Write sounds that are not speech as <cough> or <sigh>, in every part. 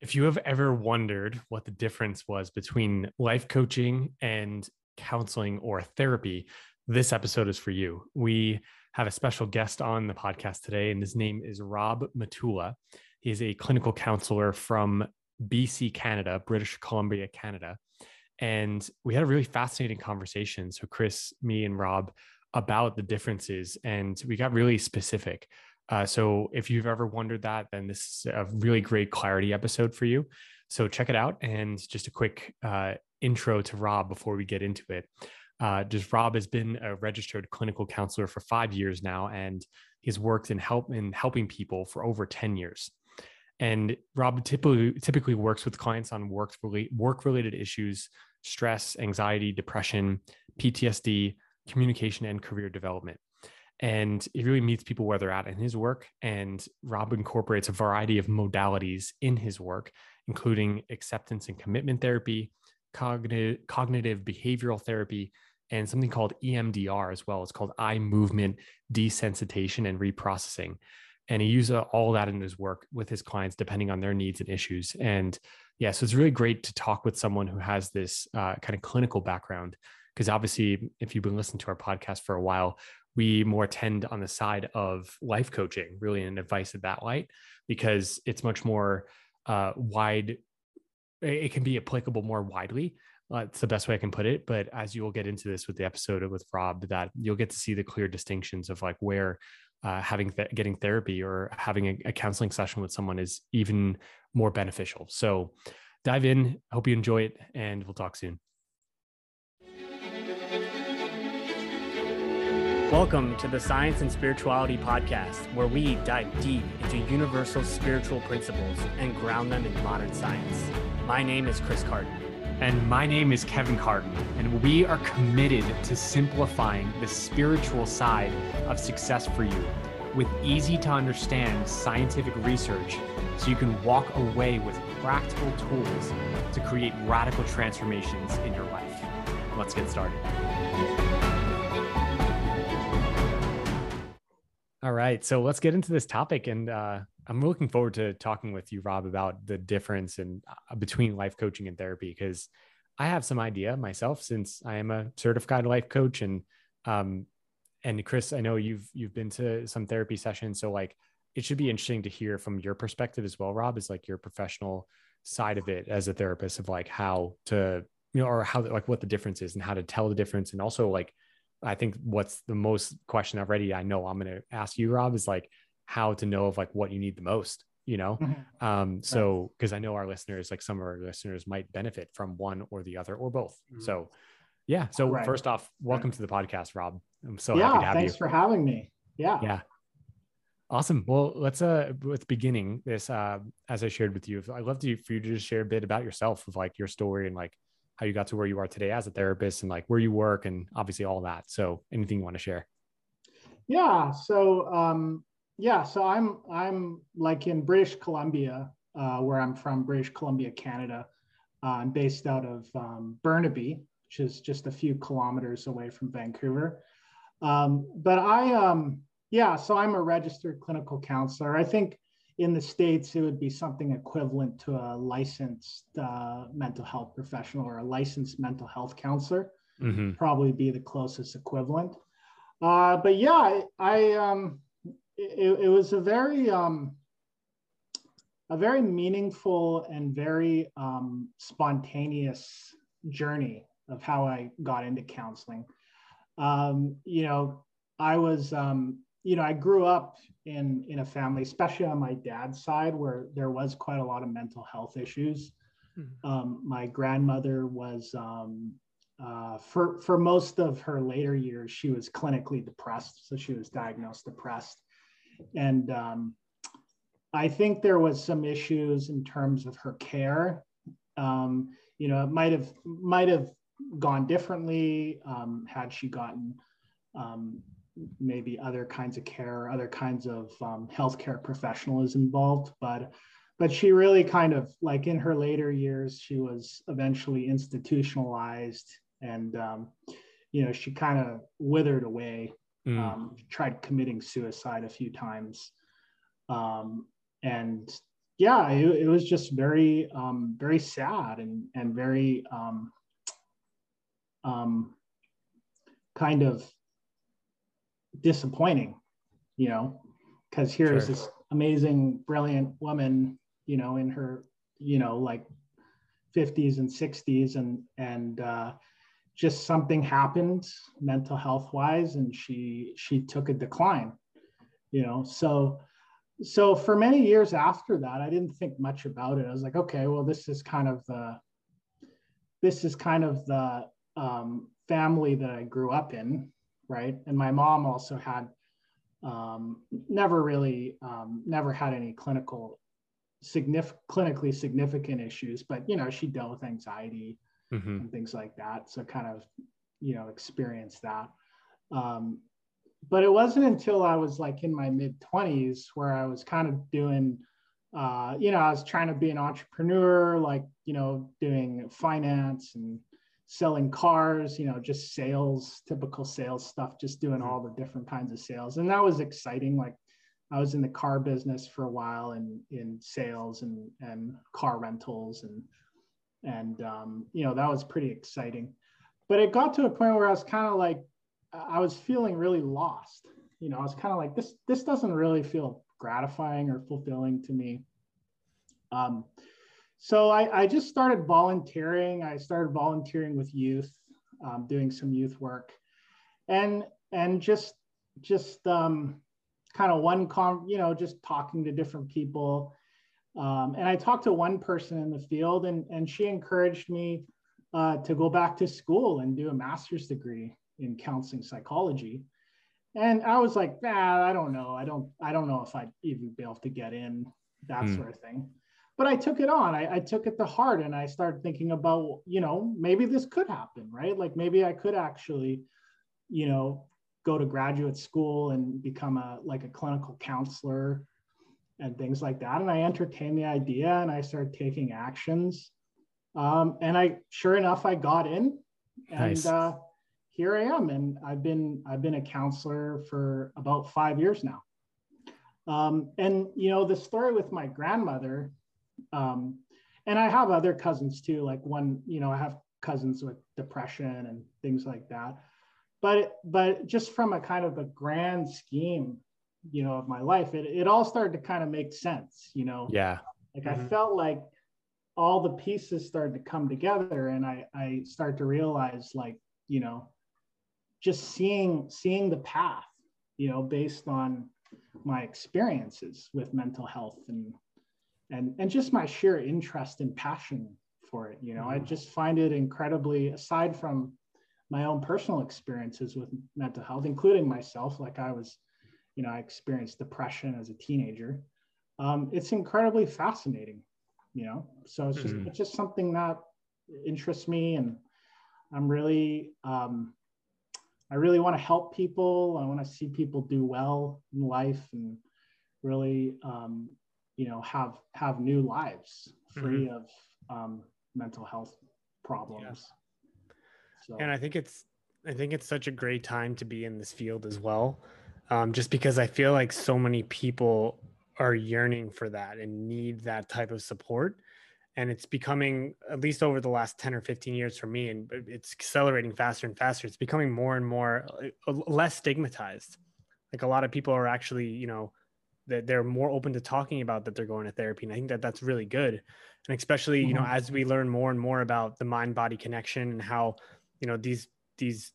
If you have ever wondered what the difference was between life coaching and counseling or therapy, this episode is for you. We have a special guest on the podcast today, and his name is Rob Matula. He's a clinical counselor from BC, Canada, British Columbia, Canada. And we had a really fascinating conversation. So, Chris, me, and Rob about the differences, and we got really specific. Uh, so if you've ever wondered that, then this is a really great clarity episode for you. So check it out. And just a quick uh, intro to Rob before we get into it. Uh, just Rob has been a registered clinical counselor for five years now, and he's worked in help in helping people for over 10 years. And Rob typically typically works with clients on work work related issues, stress, anxiety, depression, PTSD, communication, and career development and he really meets people where they're at in his work. And Rob incorporates a variety of modalities in his work, including acceptance and commitment therapy, cognitive, cognitive behavioral therapy, and something called EMDR as well. It's called eye movement desensitization and reprocessing. And he uses all that in his work with his clients, depending on their needs and issues. And yeah, so it's really great to talk with someone who has this uh, kind of clinical background. Because obviously, if you've been listening to our podcast for a while, we more tend on the side of life coaching, really in advice of that light, because it's much more uh, wide. It can be applicable more widely. Uh, the best way I can put it. But as you will get into this with the episode with Rob, that you'll get to see the clear distinctions of like where uh, having th- getting therapy or having a, a counseling session with someone is even more beneficial. So dive in. Hope you enjoy it, and we'll talk soon. Welcome to the Science and Spirituality Podcast, where we dive deep into universal spiritual principles and ground them in modern science. My name is Chris Carden. And my name is Kevin Carden, and we are committed to simplifying the spiritual side of success for you with easy to understand scientific research so you can walk away with practical tools to create radical transformations in your life. Let's get started. All right. So let's get into this topic. And uh, I'm looking forward to talking with you, Rob, about the difference in uh, between life coaching and therapy, because I have some idea myself since I am a certified life coach. And um, and Chris, I know you've you've been to some therapy sessions. So like it should be interesting to hear from your perspective as well, Rob, is like your professional side of it as a therapist of like how to, you know, or how like what the difference is and how to tell the difference and also like I think what's the most question already I know I'm going to ask you, Rob, is like how to know of like what you need the most, you know? Mm-hmm. Um, so, cause I know our listeners, like some of our listeners might benefit from one or the other or both. Mm-hmm. So yeah. So right. first off, welcome right. to the podcast, Rob. I'm so yeah, happy to have thanks you. for having me. Yeah. Yeah. Awesome. Well, let's uh with beginning this uh as I shared with you. I'd love to for you to just share a bit about yourself of like your story and like how you got to where you are today as a therapist and like where you work and obviously all that. So anything you want to share? Yeah. So um, yeah. So I'm I'm like in British Columbia, uh, where I'm from, British Columbia, Canada. Uh, I'm based out of um, Burnaby, which is just a few kilometers away from Vancouver. Um, but I um, yeah. So I'm a registered clinical counselor. I think in the States, it would be something equivalent to a licensed uh, mental health professional or a licensed mental health counselor, mm-hmm. probably be the closest equivalent. Uh, but yeah, I, I um, it, it, was a very, um, a very meaningful and very um, spontaneous journey of how I got into counseling. Um, you know, I was, um, you know, I grew up in in a family, especially on my dad's side, where there was quite a lot of mental health issues. Mm-hmm. Um, my grandmother was um, uh, for for most of her later years, she was clinically depressed, so she was diagnosed depressed, and um, I think there was some issues in terms of her care. Um, you know, it might have might have gone differently um, had she gotten um, maybe other kinds of care, other kinds of um, healthcare professionals involved. But but she really kind of like in her later years, she was eventually institutionalized, and um, you know she kind of withered away. Mm. Um, tried committing suicide a few times, um, and yeah, it, it was just very, um, very sad and and very um, um, kind of disappointing, you know, because here's sure. this amazing, brilliant woman, you know, in her, you know, like 50s and 60s, and and uh, just something happened mental health wise, and she she took a decline, you know, so so for many years after that, I didn't think much about it. I was like, okay, well, this is kind of the this is kind of the um, family that I grew up in, right? And my mom also had um, never really um, never had any clinical significant clinically significant issues, but you know she dealt with anxiety mm-hmm. and things like that, so kind of you know experienced that. Um, but it wasn't until I was like in my mid 20s where I was kind of doing, uh, you know, I was trying to be an entrepreneur, like, you know, doing finance and selling cars, you know, just sales, typical sales stuff, just doing all the different kinds of sales. And that was exciting. Like I was in the car business for a while and in sales and, and car rentals and, and, um, you know, that was pretty exciting. But it got to a point where I was kind of like, I was feeling really lost. You know, I was kind of like, this, this doesn't really feel gratifying or fulfilling to me. Um, so I, I just started volunteering. I started volunteering with youth, um, doing some youth work, and and just just um, kind of one com, you know, just talking to different people. Um, and I talked to one person in the field, and and she encouraged me uh, to go back to school and do a master's degree in counseling psychology. And I was like, nah, I don't know. I don't, I don't know if I'd even be able to get in, that mm. sort of thing. But I took it on. I, I took it to heart and I started thinking about, you know, maybe this could happen, right? Like maybe I could actually, you know, go to graduate school and become a like a clinical counselor and things like that. And I entertained the idea and I started taking actions. Um, and I, sure enough, I got in. And nice. uh, here I am, and I've been I've been a counselor for about five years now. Um, and you know the story with my grandmother, um, and I have other cousins too. Like one, you know, I have cousins with depression and things like that. But but just from a kind of a grand scheme, you know, of my life, it it all started to kind of make sense. You know. Yeah. Like mm-hmm. I felt like all the pieces started to come together, and I I started to realize like you know just seeing seeing the path you know based on my experiences with mental health and and and just my sheer interest and passion for it you know mm-hmm. i just find it incredibly aside from my own personal experiences with mental health including myself like i was you know i experienced depression as a teenager um, it's incredibly fascinating you know so it's just mm-hmm. it's just something that interests me and i'm really um, I really want to help people. I want to see people do well in life and really, um, you know, have have new lives free mm-hmm. of um, mental health problems. Yeah. So. And I think it's I think it's such a great time to be in this field as well, um, just because I feel like so many people are yearning for that and need that type of support and it's becoming at least over the last 10 or 15 years for me and it's accelerating faster and faster it's becoming more and more uh, less stigmatized like a lot of people are actually you know that they're more open to talking about that they're going to therapy and i think that that's really good and especially you know mm-hmm. as we learn more and more about the mind body connection and how you know these these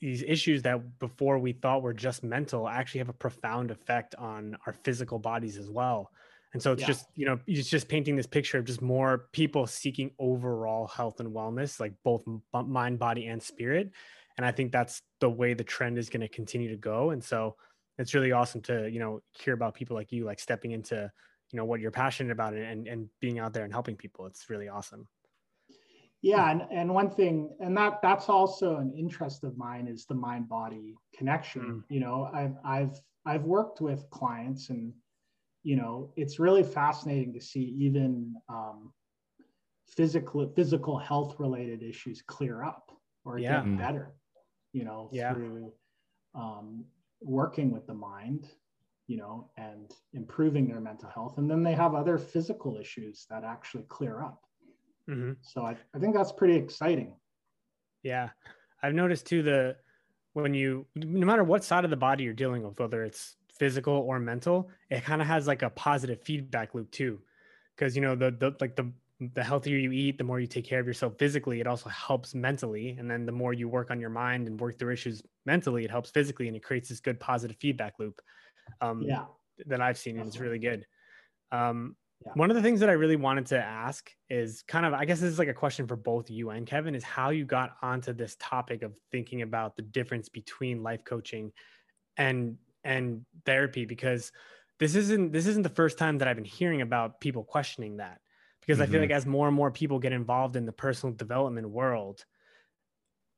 these issues that before we thought were just mental actually have a profound effect on our physical bodies as well and so it's yeah. just, you know, it's just painting this picture of just more people seeking overall health and wellness, like both mind, body, and spirit. And I think that's the way the trend is going to continue to go. And so it's really awesome to, you know, hear about people like you, like stepping into, you know, what you're passionate about and, and being out there and helping people. It's really awesome. Yeah. And, and one thing, and that that's also an interest of mine is the mind body connection. Mm. You know, I've, I've, I've worked with clients and, you know, it's really fascinating to see even um, physical physical health related issues clear up or yeah. get mm. better, you know, yeah. through um, working with the mind you know, and improving their mental health. And then they have other physical issues that actually clear up. Mm-hmm. So I, I think that's pretty exciting. Yeah. I've noticed too the when you no matter what side of the body you're dealing with, whether it's physical or mental, it kind of has like a positive feedback loop too. Cause you know, the the like the the healthier you eat, the more you take care of yourself physically, it also helps mentally. And then the more you work on your mind and work through issues mentally, it helps physically and it creates this good positive feedback loop. Um, yeah. That I've seen, and it's really good. Um, yeah. One of the things that I really wanted to ask is kind of, I guess this is like a question for both you and Kevin, is how you got onto this topic of thinking about the difference between life coaching and and therapy because this isn't this isn't the first time that I've been hearing about people questioning that because mm-hmm. I feel mm-hmm. like as more and more people get involved in the personal development world,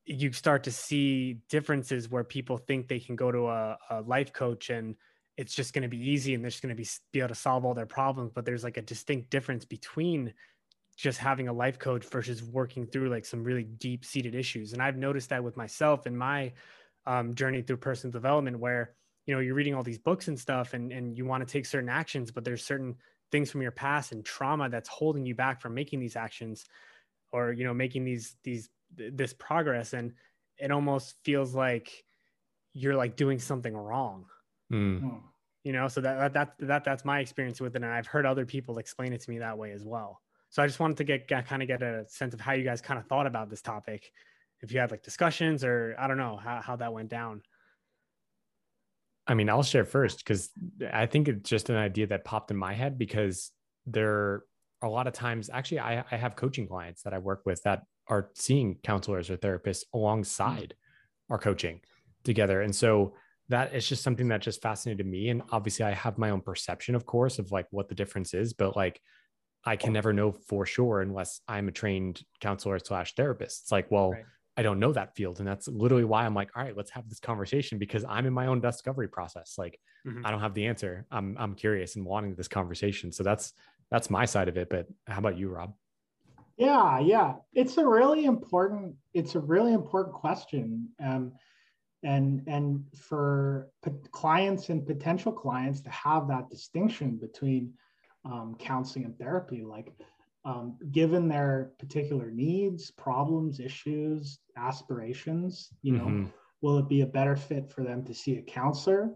you start to see differences where people think they can go to a, a life coach and it's just going to be easy and they're just going to be be able to solve all their problems. But there's like a distinct difference between just having a life coach versus working through like some really deep seated issues. And I've noticed that with myself in my um, journey through personal development, where you know you're reading all these books and stuff, and and you want to take certain actions, but there's certain things from your past and trauma that's holding you back from making these actions or you know making these these this progress. And it almost feels like you're like doing something wrong. Mm. you know so that, that that that's my experience with it. And i've heard other people explain it to me that way as well. So i just wanted to get, get kind of get a sense of how you guys kind of thought about this topic. If you had like discussions or i don't know how, how that went down I mean, I'll share first because I think it's just an idea that popped in my head because there are a lot of times, actually, I, I have coaching clients that I work with that are seeing counselors or therapists alongside mm-hmm. our coaching together. And so that is just something that just fascinated me. And obviously, I have my own perception, of course, of like what the difference is, but like I can never know for sure unless I'm a trained counselor slash therapist. It's like, well, right. I don't know that field. And that's literally why I'm like, all right, let's have this conversation because I'm in my own discovery process. Like mm-hmm. I don't have the answer. I'm I'm curious and wanting this conversation. So that's that's my side of it. But how about you, Rob? Yeah, yeah. It's a really important, it's a really important question. Um, and and for p- clients and potential clients to have that distinction between um, counseling and therapy, like um, given their particular needs, problems, issues, aspirations, you know, mm-hmm. will it be a better fit for them to see a counselor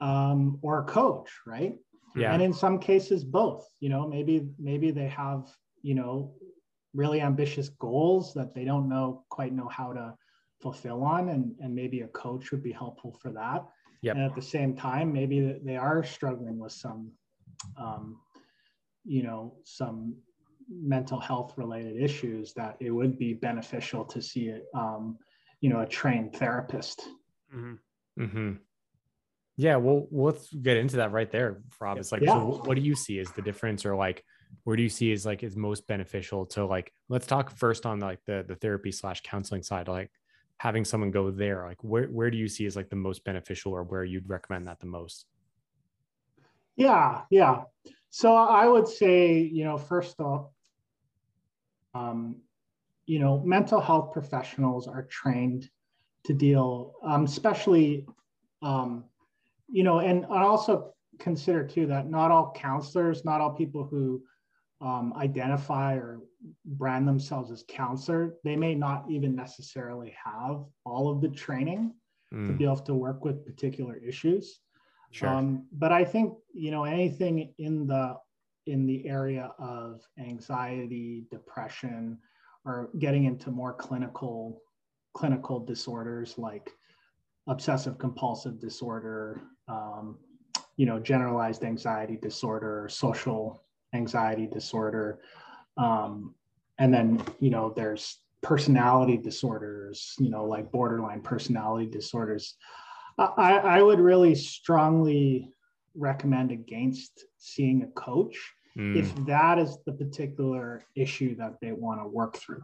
um, or a coach, right? Yeah. And in some cases, both. You know, maybe maybe they have you know really ambitious goals that they don't know quite know how to fulfill on, and and maybe a coach would be helpful for that. Yep. And at the same time, maybe they are struggling with some, um, you know, some mental health related issues that it would be beneficial to see it um, you know a trained therapist mm-hmm. Mm-hmm. yeah well let's get into that right there rob it's like yeah. so what do you see as the difference or like where do you see is like is most beneficial to like let's talk first on like the the therapy slash counseling side like having someone go there like where, where do you see is like the most beneficial or where you'd recommend that the most yeah yeah so I would say, you know, first off, um, you know, mental health professionals are trained to deal, um, especially, um, you know, and I also consider too that not all counselors, not all people who um, identify or brand themselves as counselor, they may not even necessarily have all of the training mm. to be able to work with particular issues. Sure. Um, but I think you know anything in the in the area of anxiety, depression, or getting into more clinical clinical disorders like obsessive compulsive disorder, um, you know, generalized anxiety disorder, social anxiety disorder, um, and then you know there's personality disorders, you know, like borderline personality disorders. I, I would really strongly recommend against seeing a coach mm. if that is the particular issue that they want to work through.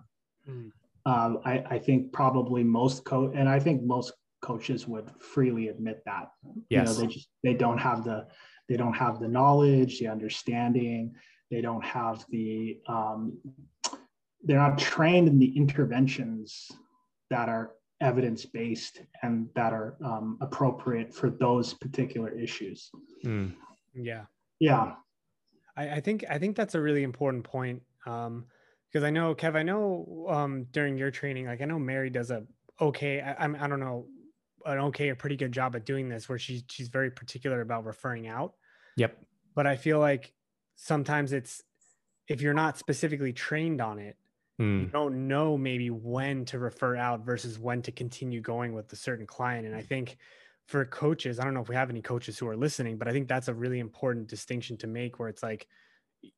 Mm. Um, I, I, think probably most coach, and I think most coaches would freely admit that. Yes. You know, they just they don't have the they don't have the knowledge, the understanding. They don't have the um, they're not trained in the interventions that are evidence based and that are um, appropriate for those particular issues. Mm. Yeah. Yeah. I, I, think I think that's a really important point. Um, because I know Kev, I know um, during your training, like I know Mary does a okay, I, I'm I don't know, an okay a pretty good job at doing this where she's she's very particular about referring out. Yep. But I feel like sometimes it's if you're not specifically trained on it, mm. you don't know maybe when to refer out versus when to continue going with a certain client. And I think for coaches, I don't know if we have any coaches who are listening, but I think that's a really important distinction to make where it's like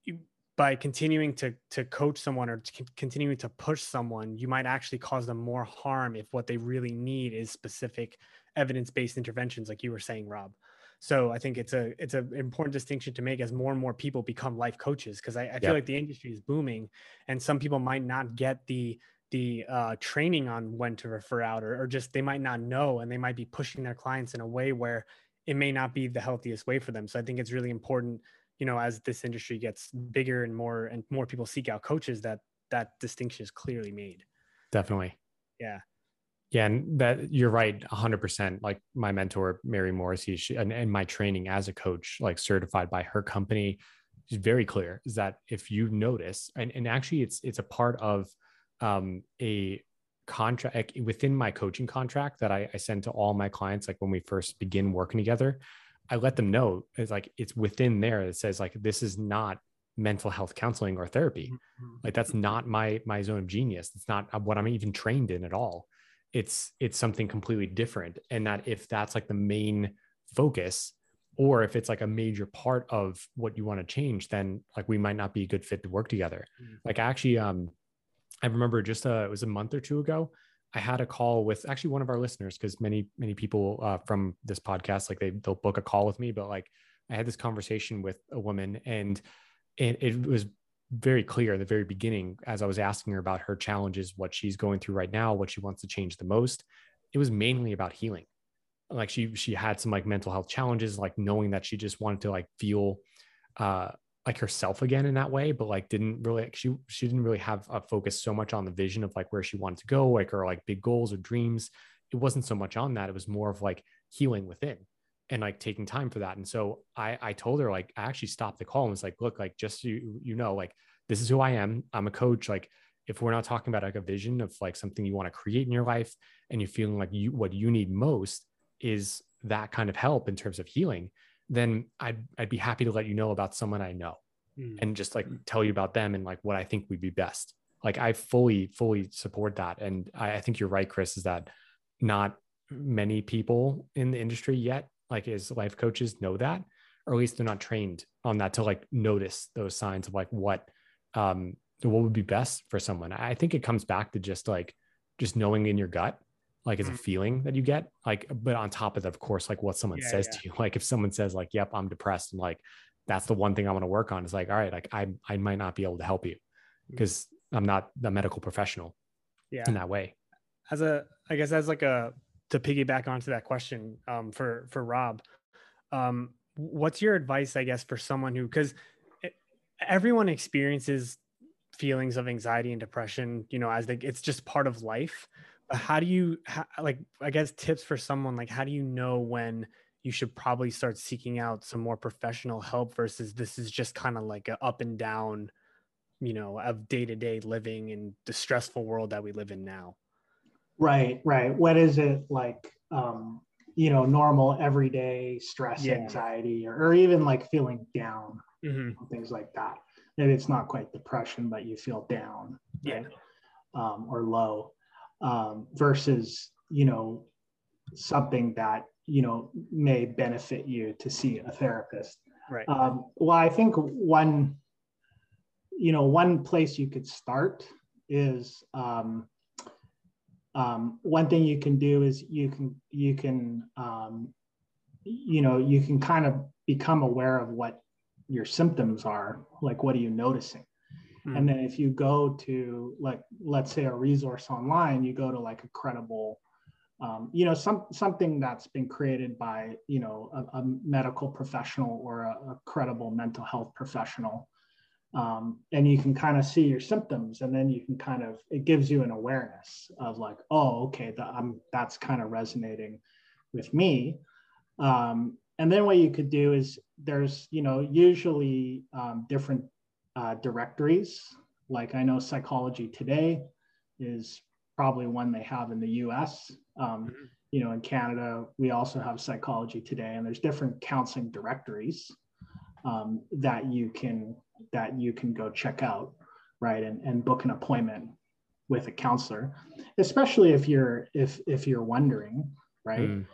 you, by continuing to to coach someone or to continuing to push someone, you might actually cause them more harm if what they really need is specific evidence-based interventions like you were saying, Rob. So I think it's a it's an important distinction to make as more and more people become life coaches because I, I, feel like the industry is booming and some people might not get the the uh, training on when to refer out or, or just they might not know and they might be pushing their clients in a way where it may not be the healthiest way for them. So I think it's really important, you know, as this industry gets bigger and more and more people seek out coaches that that distinction is clearly made. Definitely. Yeah. Yeah, and that you're right, 100%. Like my mentor, Mary Morrissey, she, and, and my training as a coach, like certified by her company, is very clear. Is that if you notice, and, and actually, it's it's a part of um, a contract within my coaching contract that I, I send to all my clients. Like when we first begin working together, I let them know it's like it's within there. that says like this is not mental health counseling or therapy. Mm-hmm. Like that's not my my zone of genius. It's not what I'm even trained in at all it's it's something completely different and that if that's like the main focus or if it's like a major part of what you want to change then like we might not be a good fit to work together mm-hmm. like actually um i remember just uh it was a month or two ago i had a call with actually one of our listeners because many many people uh, from this podcast like they they'll book a call with me but like i had this conversation with a woman and it, it was very clear in the very beginning as I was asking her about her challenges, what she's going through right now, what she wants to change the most. It was mainly about healing. Like she she had some like mental health challenges, like knowing that she just wanted to like feel uh like herself again in that way, but like didn't really like she she didn't really have a focus so much on the vision of like where she wanted to go, like her like big goals or dreams. It wasn't so much on that. It was more of like healing within and like taking time for that. And so I I told her like I actually stopped the call and was like, look, like just so you you know, like this is who I am. I'm a coach. Like if we're not talking about like a vision of like something you want to create in your life and you're feeling like you what you need most is that kind of help in terms of healing, then I'd I'd be happy to let you know about someone I know mm. and just like tell you about them and like what I think would be best. Like I fully, fully support that. And I, I think you're right, Chris, is that not many people in the industry yet like as life coaches know that or at least they're not trained on that to like notice those signs of like what um what would be best for someone i think it comes back to just like just knowing in your gut like it's a mm. feeling that you get like but on top of that of course like what someone yeah, says yeah. to you <laughs> like if someone says like yep i'm depressed and like that's the one thing i want to work on is like all right like i i might not be able to help you because mm. i'm not a medical professional yeah in that way as a i guess as like a to piggyback onto that question um, for for Rob, um, what's your advice, I guess, for someone who because everyone experiences feelings of anxiety and depression, you know, as they, it's just part of life. But how do you how, like? I guess tips for someone like how do you know when you should probably start seeking out some more professional help versus this is just kind of like a up and down, you know, of day to day living in the stressful world that we live in now. Right, right. What is it like? Um, you know, normal everyday stress, yeah. anxiety, or, or even like feeling down, mm-hmm. things like that. Maybe it's not quite depression, but you feel down, yeah, um, or low, um, versus you know something that you know may benefit you to see a therapist. Right. Um, well, I think one, you know, one place you could start is um, um, one thing you can do is you can you can um, you know you can kind of become aware of what your symptoms are like what are you noticing mm. and then if you go to like let's say a resource online you go to like a credible um, you know some something that's been created by you know a, a medical professional or a, a, credible mental health professional um, and you can kind of see your symptoms and then you can kind of it gives you an awareness of like oh okay that i'm that's kind of resonating with me um, and then what you could do is there's you know usually um, different uh, directories like i know psychology today is probably one they have in the us um, mm-hmm. you know in canada we also have psychology today and there's different counseling directories um, that you can that you can go check out, right, and, and book an appointment with a counselor, especially if you're if if you're wondering, right? Mm.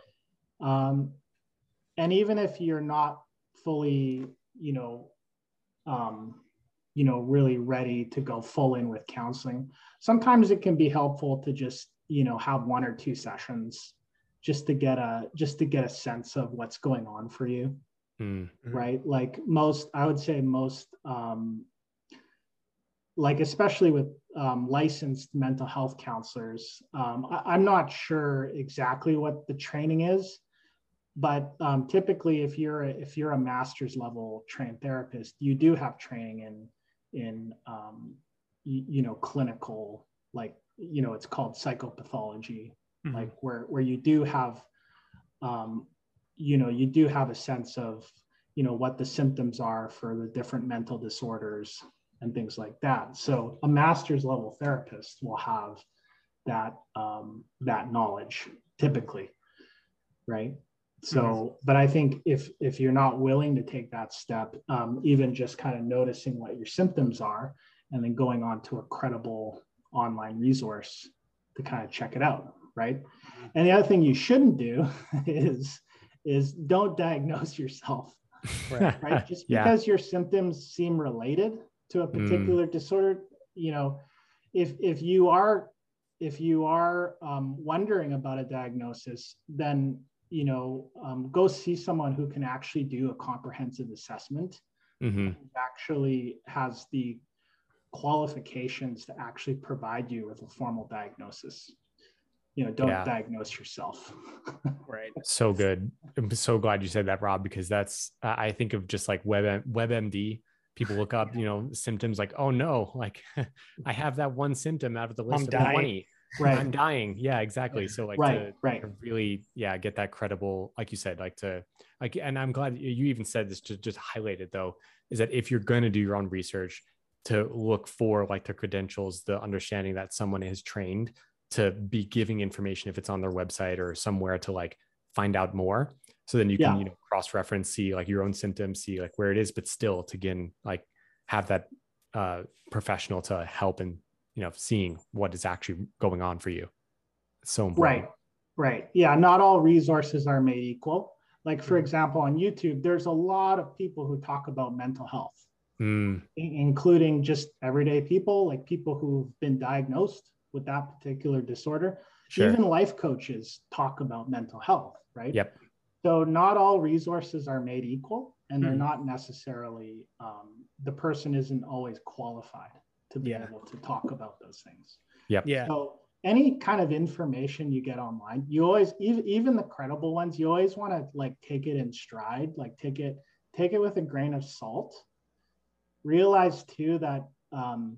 Um, and even if you're not fully, you know, um, you know, really ready to go full in with counseling, sometimes it can be helpful to just, you know, have one or two sessions just to get a just to get a sense of what's going on for you mm-hmm. right? Like most, I would say most, um, like especially with um, licensed mental health counselors, um, I, am not sure exactly what the training is, but um, typically, if you're a, if you're a master's level trained therapist, you do have training in in um, you, you know clinical like you know it's called psychopathology, mm-hmm. like where where you do have um, you know you do have a sense of you know what the symptoms are for the different mental disorders and things like that so a master's level therapist will have that um, that knowledge typically right so mm-hmm. but i think if if you're not willing to take that step um, even just kind of noticing what your symptoms are and then going on to a credible online resource to kind of check it out right mm-hmm. and the other thing you shouldn't do <laughs> is is don't diagnose <laughs> yourself right, right? <laughs> just yeah. because your symptoms seem related to a mm. particular mm. disorder you know if if you are if you are um, wondering about a diagnosis then you know um, go see someone who can actually do a comprehensive assessment mm-hmm. actually has the qualifications to actually provide you with a formal diagnosis you know don't yeah. diagnose yourself. <laughs> Right. So good. I'm so glad you said that rob because that's i think of just like web webmd people look up you know symptoms like oh no like <laughs> i have that one symptom out of the list I'm of dying. 20 right. I'm dying. Yeah exactly. So like right to, right to really yeah get that credible like you said like to like and i'm glad you even said this to just highlight it though is that if you're going to do your own research to look for like the credentials the understanding that someone is trained to be giving information if it's on their website or somewhere to like find out more. So then you can you know cross reference see like your own symptoms see like where it is but still to again like have that uh professional to help and you know seeing what is actually going on for you. It's so important. Right. Right. Yeah not all resources are made equal. Like for mm. example on youtube there's a lot of people who talk about mental health. Mm. including just everyday people like people who've been diagnosed with that particular disorder. Sure. Even life coaches talk about mental health, right? Yep. So not all resources are made equal, and they're mm. not necessarily um, the person isn't always qualified to be yeah. able to talk about those things. Yep. Yeah. So any kind of information you get online, you always even even the credible ones, you always want to like take it in stride, like take it take it with a grain of salt. Realize too that um,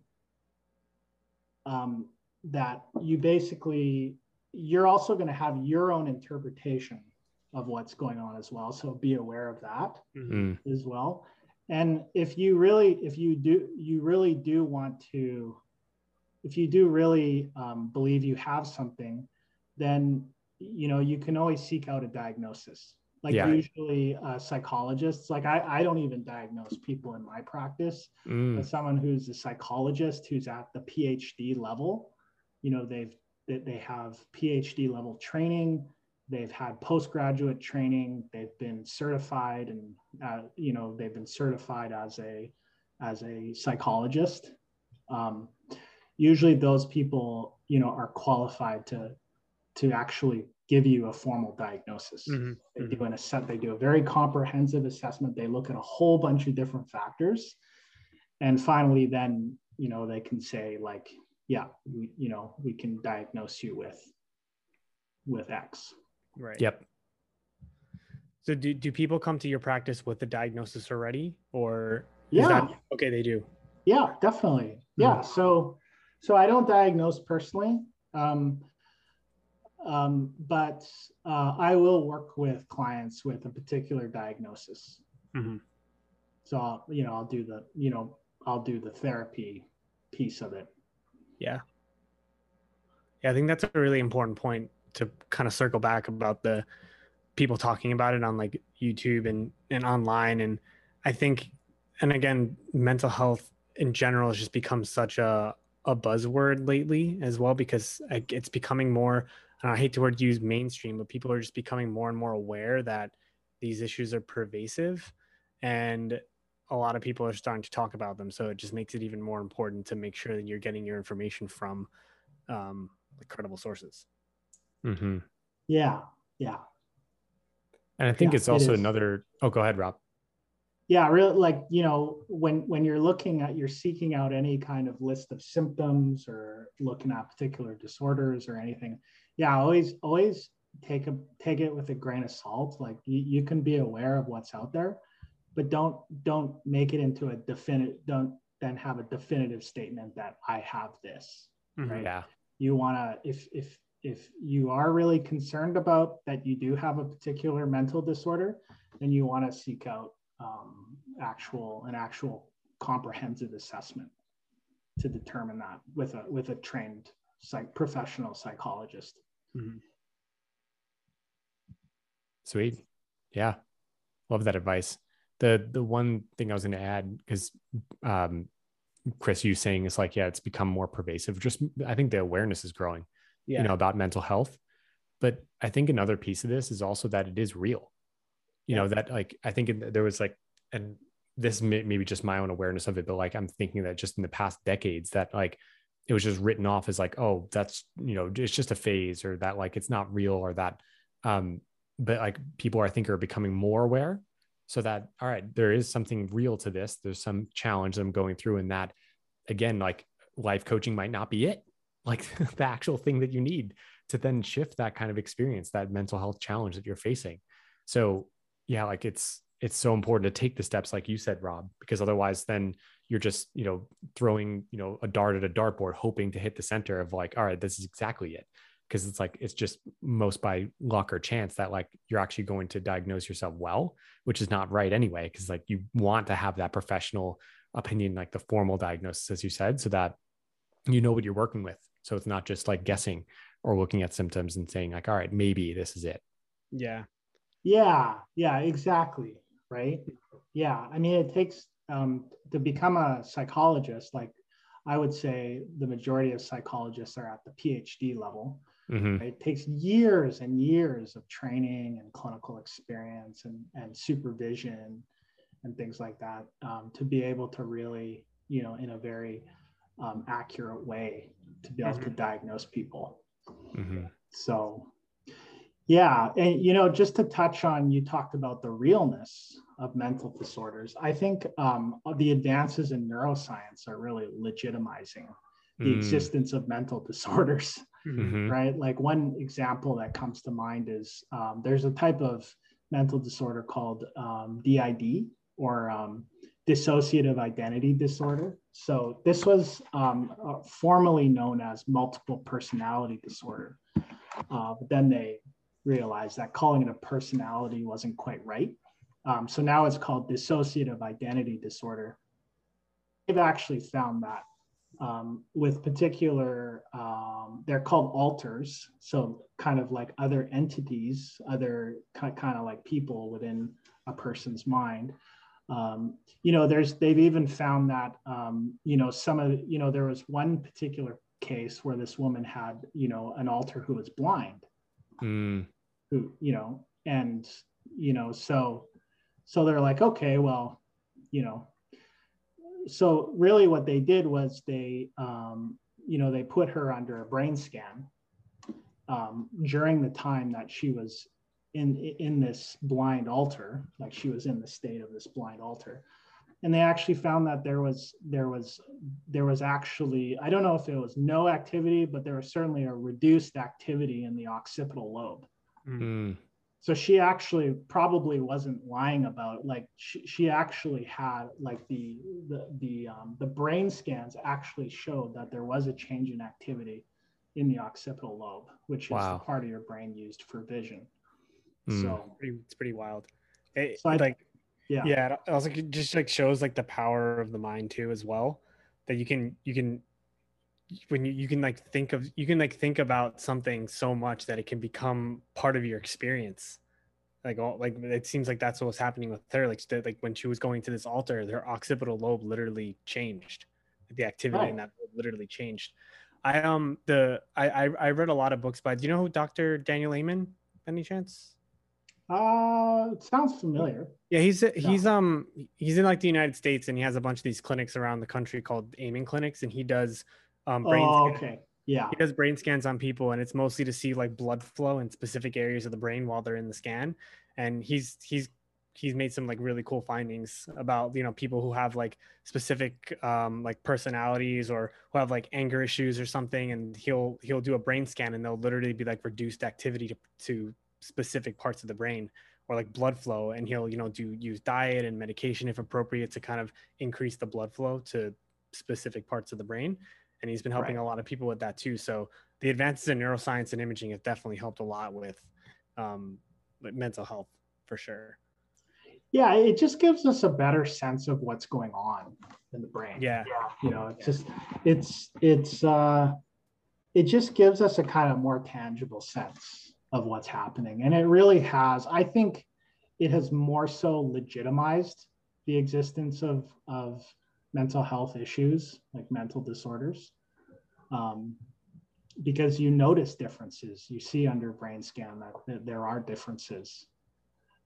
um, that you basically you're also going to have your own interpretation of what's going on as well so be aware of that mm-hmm. as well and if you really if you do you really do want to if you do really um, believe you have something then you know you can always seek out a diagnosis like yeah. usually uh, psychologists like I, I don't even diagnose people in my practice mm. but someone who's a psychologist who's at the phd level you know they've they have phd level training they've had postgraduate training they've been certified and uh, you know they've been certified as a as a psychologist um, usually those people you know are qualified to to actually give you a formal diagnosis mm-hmm. they mm-hmm. do an assess they do a very comprehensive assessment they look at a whole bunch of different factors and finally then you know they can say like yeah, we, you know, we can diagnose you with with X. Right. Yep. So do, do people come to your practice with the diagnosis already or yeah. That, okay, they do. yeah, definitely. Yeah. Mm-hmm. So, so I don't diagnose personally, um, um, but uh, I will work with clients with a particular diagnosis. Mm-hmm. So, I'll, you know, I'll do the, you know, I'll do the therapy piece of it. Yeah. Yeah, I think that's a really important point to kind of circle back about the people talking about it on like YouTube and and online and I think and again mental health in general has just become such a a buzzword lately as well because it's becoming more I hate to word use mainstream but people are just becoming more and more aware that these issues are pervasive and a lot of people are starting to talk about them so it just makes it even more important to make sure that you're getting your information from um, credible sources mm-hmm. yeah yeah and I think yeah, it's also it another. Oh, go ahead, Rob. Yeah, really, like you know, when when you're looking at, you're seeking out any kind of list of symptoms or looking at particular disorders or anything. Yeah, always always take a take it with a grain of salt. Like you, you can be aware of what's out there, but don't don't make it into a definite. Don't then have a definitive statement that I have this. Mm-hmm. Right. Yeah. You want to if if if you are really concerned about that you do have a particular mental disorder, then you want to seek out um, actual an actual comprehensive assessment to determine that with a with a trained psych professional psychologist. Mm-hmm. Sweet, yeah, love that advice. The the one thing I was going to add because um, Chris, you saying is like, yeah, it's become more pervasive. Just I think the awareness is growing yeah. you know, about mental health. But I think another piece of this is also that it is real. You yeah. know, that like I think there was like, and this may, maybe just my own awareness of it, but like I'm thinking that just in the past decades that like it was just written off as like, oh, that's you know, it's just a phase or that like it's not real or that um but like people I think are becoming more aware so that all right, there is something real to this. There's some challenge I'm going through and that again, like life coaching might not be it. Like <laughs> the actual thing that you need to then shift that kind of experience that mental health challenge that you're facing. So yeah like it's it's so important to take the steps like you said rob because otherwise then you're just you know throwing you know a dart at a dartboard hoping to hit the center of like all right this is exactly it because it's like it's just most by luck or chance that like you're actually going to diagnose yourself well which is not right anyway because like you want to have that professional opinion like the formal diagnosis as you said so that you know what you're working with so it's not just like guessing or looking at symptoms and saying like, all right, maybe this is it. Yeah. Yeah. Yeah, exactly. Right. Yeah. I mean, it takes um, to become a psychologist, like I would say the majority of psychologists are at the PhD level. Mm-hmm. Right? It takes years and years of training and clinical experience and, and supervision and things like that um, to be able to really, you know, in a very um, accurate way to be able mm-hmm. to diagnose people. Mm-hmm. So, yeah, and you know, just to touch on, you talked about the realness of mental disorders. I think um, the advances in neuroscience are really legitimizing the mm. existence of mental <laughs> disorders, mm-hmm. right? Like one example that comes to mind is um, there's a type of mental disorder called um, DID or um, dissociative identity disorder. So this was um, uh, formerly known as multiple personality disorder, uh, but then they realized that calling it a personality wasn't quite right. Um, so now it's called dissociative identity disorder. They've actually found that um, with particular, um, they're called alters. So kind of like other entities, other kind of like people within a person's mind um, you know, there's they've even found that um, you know some of you know there was one particular case where this woman had you know an alter who was blind, mm. who you know, and you know so so they're like okay well you know so really what they did was they um, you know they put her under a brain scan um, during the time that she was in in this blind alter like she was in the state of this blind alter and they actually found that there was there was there was actually i don't know if it was no activity but there was certainly a reduced activity in the occipital lobe mm. So she actually probably wasn't lying about like she, she actually had like the the the um, the brain scans actually showed that there was a change in activity in the occipital lobe which is the part of your brain used for vision. Mm. so it's pretty, it's pretty wild. It, so I, like yeah. yeah it also just like shows like the power of the mind too as well that you can you can when you, you can like think of you can like think about something so much that it can become part of your experience. Like all like it seems like that's what was happening with her like like when she was going to this alter her occipital lobe literally changed. The activity right. in that literally changed. I um the I, I i read a lot of books by do you know who dr daniel amen any chance? Uh it sounds familiar. Yeah he's he's um he's in like the united states and he has a bunch of these clinics around the country called amen clinics and he does um, brain oh, okay. Yeah. He does brain scans on people, and it's mostly to see like blood flow in specific areas of the brain while they're in the scan. And he's he's he's made some like really cool findings about you know people who have like specific um, like personalities or who have like anger issues or something and he'll he'll do a brain scan and they'll literally be like reduced activity to, to specific parts of the brain or like blood flow and he'll you know do use diet and medication if appropriate to kind of increase the blood flow to specific parts of the brain and he's been helping right. a lot of people with that too. So the advances in neuroscience and imaging have definitely helped a lot with um, mental health for sure. Yeah, it just gives us a better sense of what's going on in the brain. Yeah, you know, it's just it's it's uh, it just gives us a kind of more tangible sense of what's happening, and it really has. I think it has more so legitimized the existence of of mental health issues like mental disorders um, because you notice differences. You see under brain scan that, that there are differences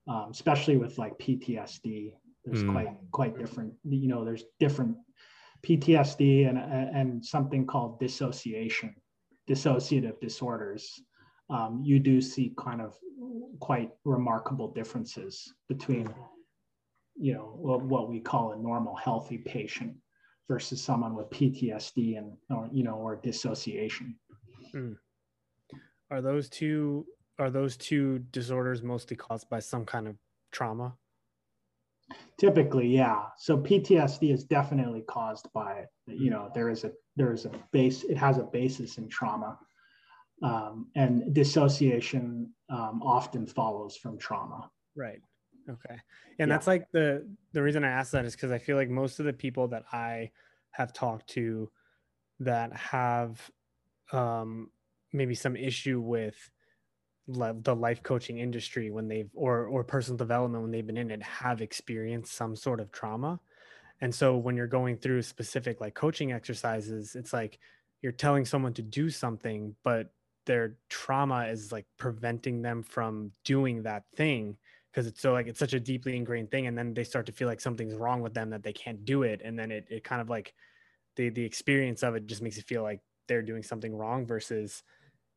um, especially with like ptsd there's mm. quite quite different you know there's different ptsd and and something called dissociation dissociative disorders. Um, you do see kind of quite remarkable differences between you know what we call a normal healthy patient versus someone with PTSD and or you know or dissociation. Hmm. Are those two are those two disorders mostly caused by some kind of trauma? Typically, yeah. So PTSD is definitely caused by you know there is a there is a base it has a basis in trauma, um, and dissociation um, often follows from trauma. Right. Okay. And yeah. that's like the the reason I asked that is because I feel like most of the people that I have talked to that have um maybe some issue with le- the life coaching industry when they've or or personal development when they've been in it have experienced some sort of trauma. And so when you're going through specific like coaching exercises, it's like you're telling someone to do something, but their trauma is like preventing them from doing that thing because it's so like it's such a deeply ingrained thing and then they start to feel like something's wrong with them that they can't do it and then it, it kind of like the the experience of it just makes it feel like they're doing something wrong versus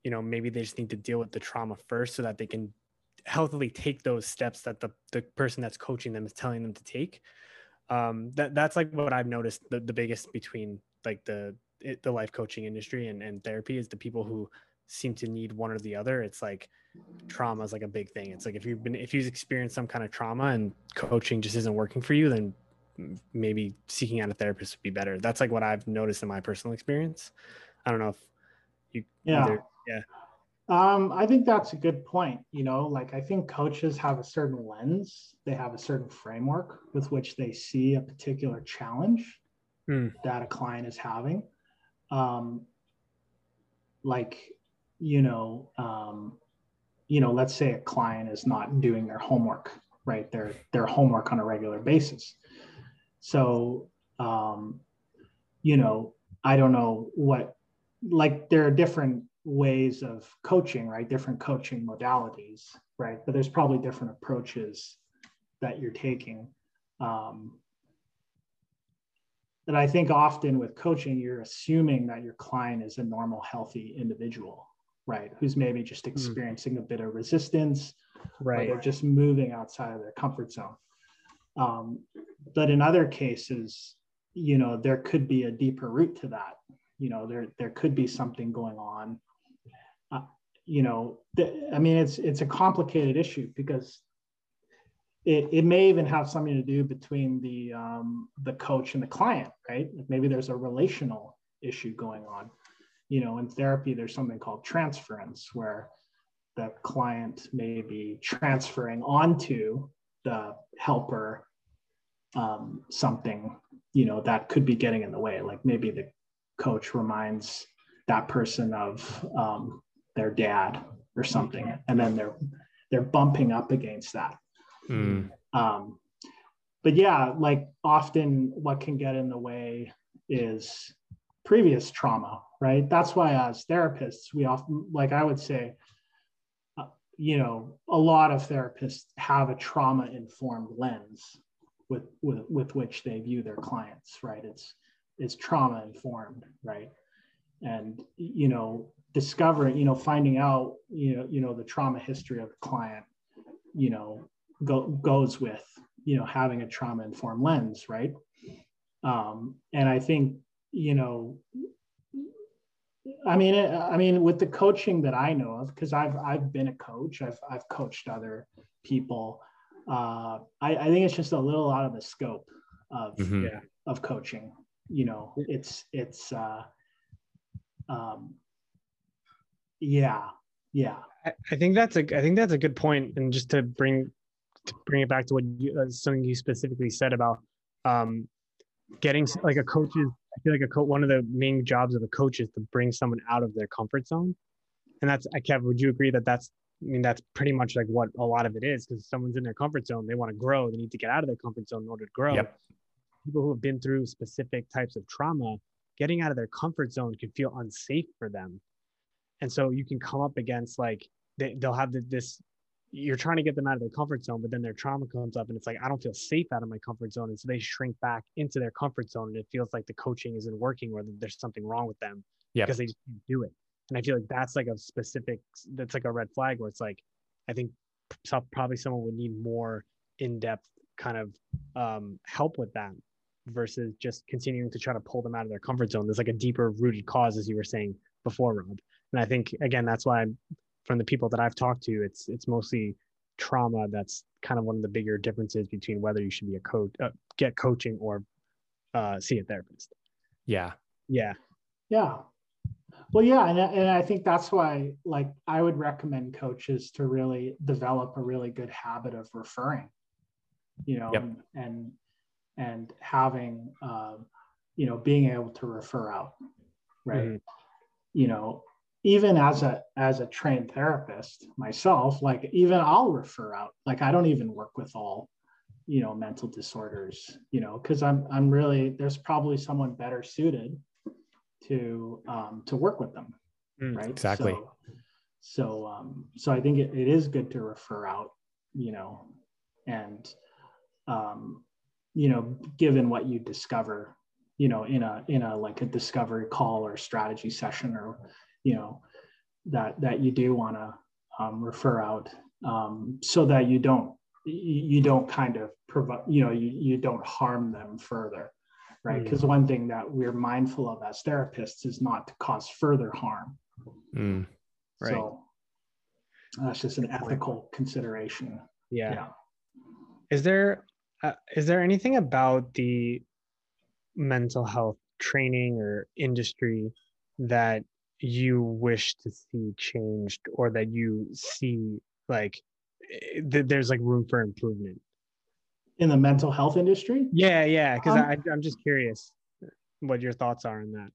you know maybe they just need to deal with the trauma first so that they can healthily take those steps that the, the person that's coaching them is telling them to take um that that's like what i've noticed the, the biggest between like the it, the life coaching industry and, and therapy is the people who seem to need one or the other. It's like trauma is like a big thing. It's like if you've been if you've experienced some kind of trauma and coaching just isn't working for you, then maybe seeking out a therapist would be better. That's like what I've noticed in my personal experience. I don't know if you yeah either, yeah. Um, I think that's a good point. You know, like I think coaches have a certain lens, they have a certain framework with which they see a particular challenge mm. that a client is having. Um, like you know, um, you know, let's say a client is not doing their homework, right? Their their homework on a regular basis. So, um, you know, I don't know what, like, there are different ways of coaching, right? Different coaching modalities, right? But there's probably different approaches that you're taking. Um, but I think often with coaching, you're assuming that your client is a normal, healthy individual, right? Who's maybe just hmm. experiencing mm. a bit of resistance, right? Or just moving outside of their comfort zone. Um, but in other cases, you know, there could be a deeper root to that. You know, there there could be something going on. Uh, you know, the, I mean, it's it's a complicated issue because it, it may even have something to do between the um, the coach and the client, right? Like maybe there's a relational issue going on. You know, in therapy, there's something called transference, where the client may be transferring onto the helper um, something, you know, that could be getting in the way. Like maybe the coach reminds that person of um, their dad or something, and then they're they're bumping up against that. Mm. Um, but yeah, like often what can get in the way is previous trauma, right? That's why as therapists, we often, like I would say, uh, you know, a lot of therapists have a trauma informed lens with, with, with which they view their clients, right? It's, it's trauma informed, right? And, you know, discovering, you know, finding out, you know, you know, the trauma history of the client, you know, go, goes with you know having a trauma informed lens right um, and i think you know i mean i mean with the coaching that i know of because i've i've been a coach i've i've coached other people uh, I, I think it's just a little out of the scope of mm-hmm. yeah, of coaching you know it's it's uh um yeah yeah. I think that's a I think that's a good point, and just to bring to bring it back to what you, uh, something you specifically said about um, getting like a coach is I feel like a coach one of the main jobs of a coach is to bring someone out of their comfort zone, and that's I Kev. Would you agree that that's I mean that's pretty much like what a lot of it is because someone's in their comfort zone, they want to grow, they need to get out of their comfort zone in order to grow. Yep. People who have been through specific types of trauma, getting out of their comfort zone can feel unsafe for them, and so you can come up against like they, they'll have this you're trying to get them out of their comfort zone, but then their trauma comes up and it's like, I don't feel safe out of my comfort zone. And so they shrink back into their comfort zone and it feels like the coaching isn't working or there's something wrong with them yep. because they just can't do it. And I feel like that's like a specific, that's like a red flag where it's like, I think probably someone would need more in-depth kind of um, help with that versus just continuing to try to pull them out of their comfort zone. There's like a deeper rooted cause, as you were saying before, Rob. And I think, again, that's why I'm from the people that I've talked to, it's it's mostly trauma. That's kind of one of the bigger differences between whether you should be a coach, uh, get coaching, or uh, see a therapist. Yeah. Yeah. Yeah. Well, yeah, and and I think that's why, like, I would recommend coaches to really develop a really good habit of referring, you know, yep. and, and and having, uh, you know, being able to refer out, right? Mm-hmm. You know, even as a as a trained therapist myself like even i'll refer out like i don't even work with all you know mental disorders you know because i'm i'm really there's probably someone better suited to um to work with them mm, right? exactly. So so um so i think it, it is good to refer out you know and um you know given what you discover you know in a in a like a discovery call or strategy session or you know that that you do want to um, refer out um, so that you don't you don't kind of provide you know you, you don't harm them further right because mm. one thing that we're mindful of as therapists is not to cause further harm mm. right so that's just an ethical consideration yeah, yeah. is there uh, is there anything about the mental health training or industry that you wish to see changed or that you see like eh, th- there's like room for improvement? In the mental health industry? Yeah yeah because um, i'm just curious what your thoughts are on that.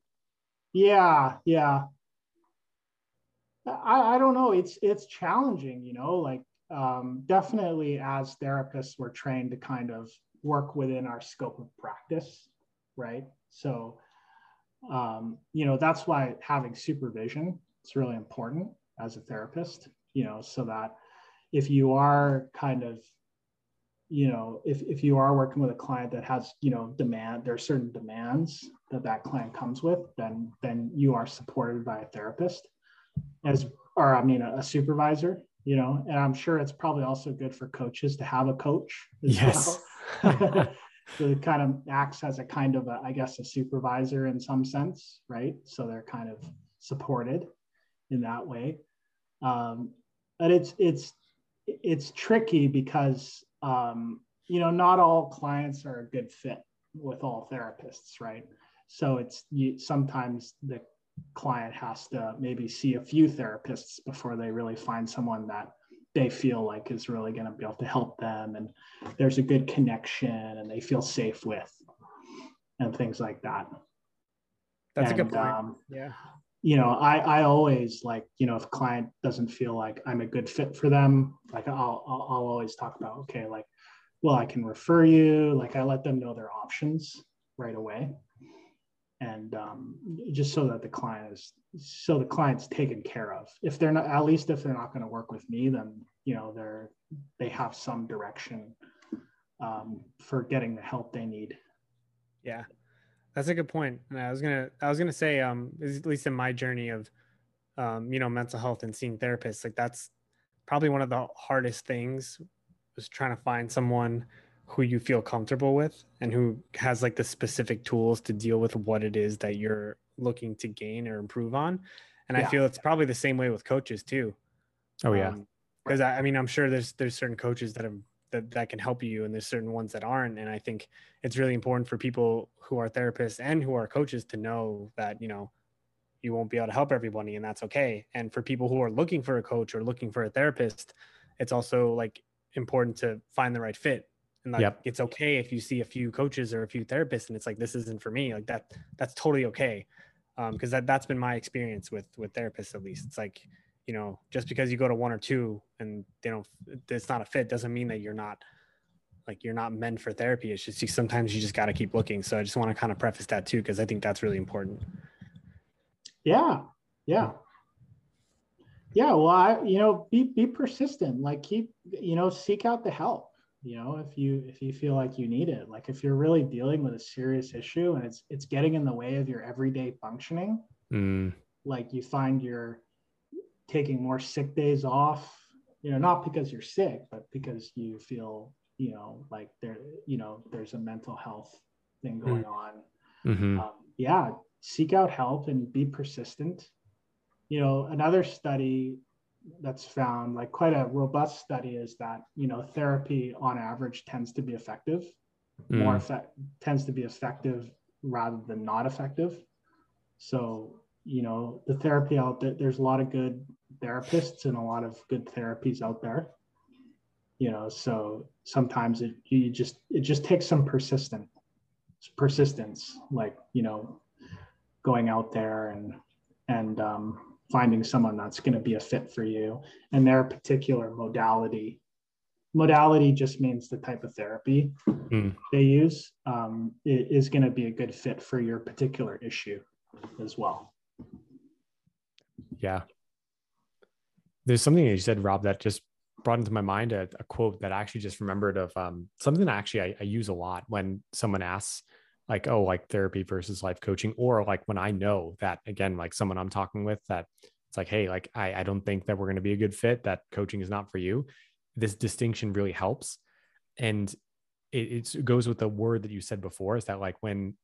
Yeah yeah. I, I don't know it's it's challenging you know like um, definitely as therapists we're trained to kind of work within our scope of practice right? So um, you know that's why having supervision is really important as a therapist you know so that if you are kind of you know if, if you are working with a client that has you know demand there are certain demands that that client comes with then then you are supported by a therapist as or i mean a, a supervisor you know and i'm sure it's probably also good for coaches to have a coach yes well. <laughs> so it kind of acts as a kind of a, I guess a supervisor in some sense, right? So they're kind of supported in that way. Um, but it's it's it's tricky because um, you know not all clients are a good fit with all therapists, right? So it's you, sometimes the client has to maybe see a few therapists before they really find someone that they feel like is really going to be able to help them and there's a good connection and they feel safe with and things like that. That's and, a good point. um, yeah. you know i i always like you know if a client doesn't feel like i'm a good fit for them like i'll i'll, I'll always talk about okay like well i can refer you like i let them know their options right away and um, just so that the client is so the client's taken care of if they're not at least if they're not going to work with me then you know they're they have some direction um, for getting the help they need yeah that's a good point. and i was gonna i was gonna say um at least in my journey of um you know mental health and seeing therapists like that's probably one of the hardest things was trying to find someone who you feel comfortable with and who has like the specific tools to deal with what it is that you're looking to gain or improve on. And yeah. I feel it's probably the same way with coaches too. Oh yeah. Because um, I, I mean, I'm sure there's there's certain coaches that have that, that can help you and there's certain ones that aren't. And I think it's really important for people who are therapists and who are coaches to know that, you know, you won't be able to help everybody and that's okay. And for people who are looking for a coach or looking for a therapist, it's also like important to find the right fit and like yep. it's okay if you see a few coaches or a few therapists and it's like this isn't for me like that that's totally okay um because that that's been my experience with with therapists at least. It's like you know just because you go to one or two and they don't it's not a fit doesn't mean that you're not like you're not meant for therapy. It's just you, sometimes you just got to keep looking. So i just want to kind of preface that too because i think that's really important. Yeah. Yeah. Yeah well i you know be be persistent. Like keep you know seek out the help you know if you if you feel like you need it like if you're really dealing with a serious issue and it's it's getting in the way of your everyday functioning mm. like you find you're taking more sick days off you know not because you're sick but because you feel you know like there you know there's a mental health thing mm. going mm. on mm-hmm. um, yeah seek out help and be persistent you know another study that's found like quite a robust study is that you know therapy on average tends to be effective. Mm. more effect tends to be effective rather than not effective. So you know the therapy out there there's a lot of good therapists and a lot of good therapies out there. You know so sometimes it you just it just takes some persistent persistence like you know going out there and and um finding someone that's going to be a fit for you and their particular modality. Modality just means the type of therapy mm. they use um, is going to be a good fit for your particular issue as well. Yeah. There's something that you said, Rob, that just brought into my mind a, a quote that I actually just remembered of um, something that actually I, I use a lot when someone asks, like oh like therapy versus life coaching or like when i know that again like someone i'm talking with that it's like hey like i, I don't think that we're going to be a good fit that coaching is not for you this distinction really helps. And it, it goes with the word that you said before is that like when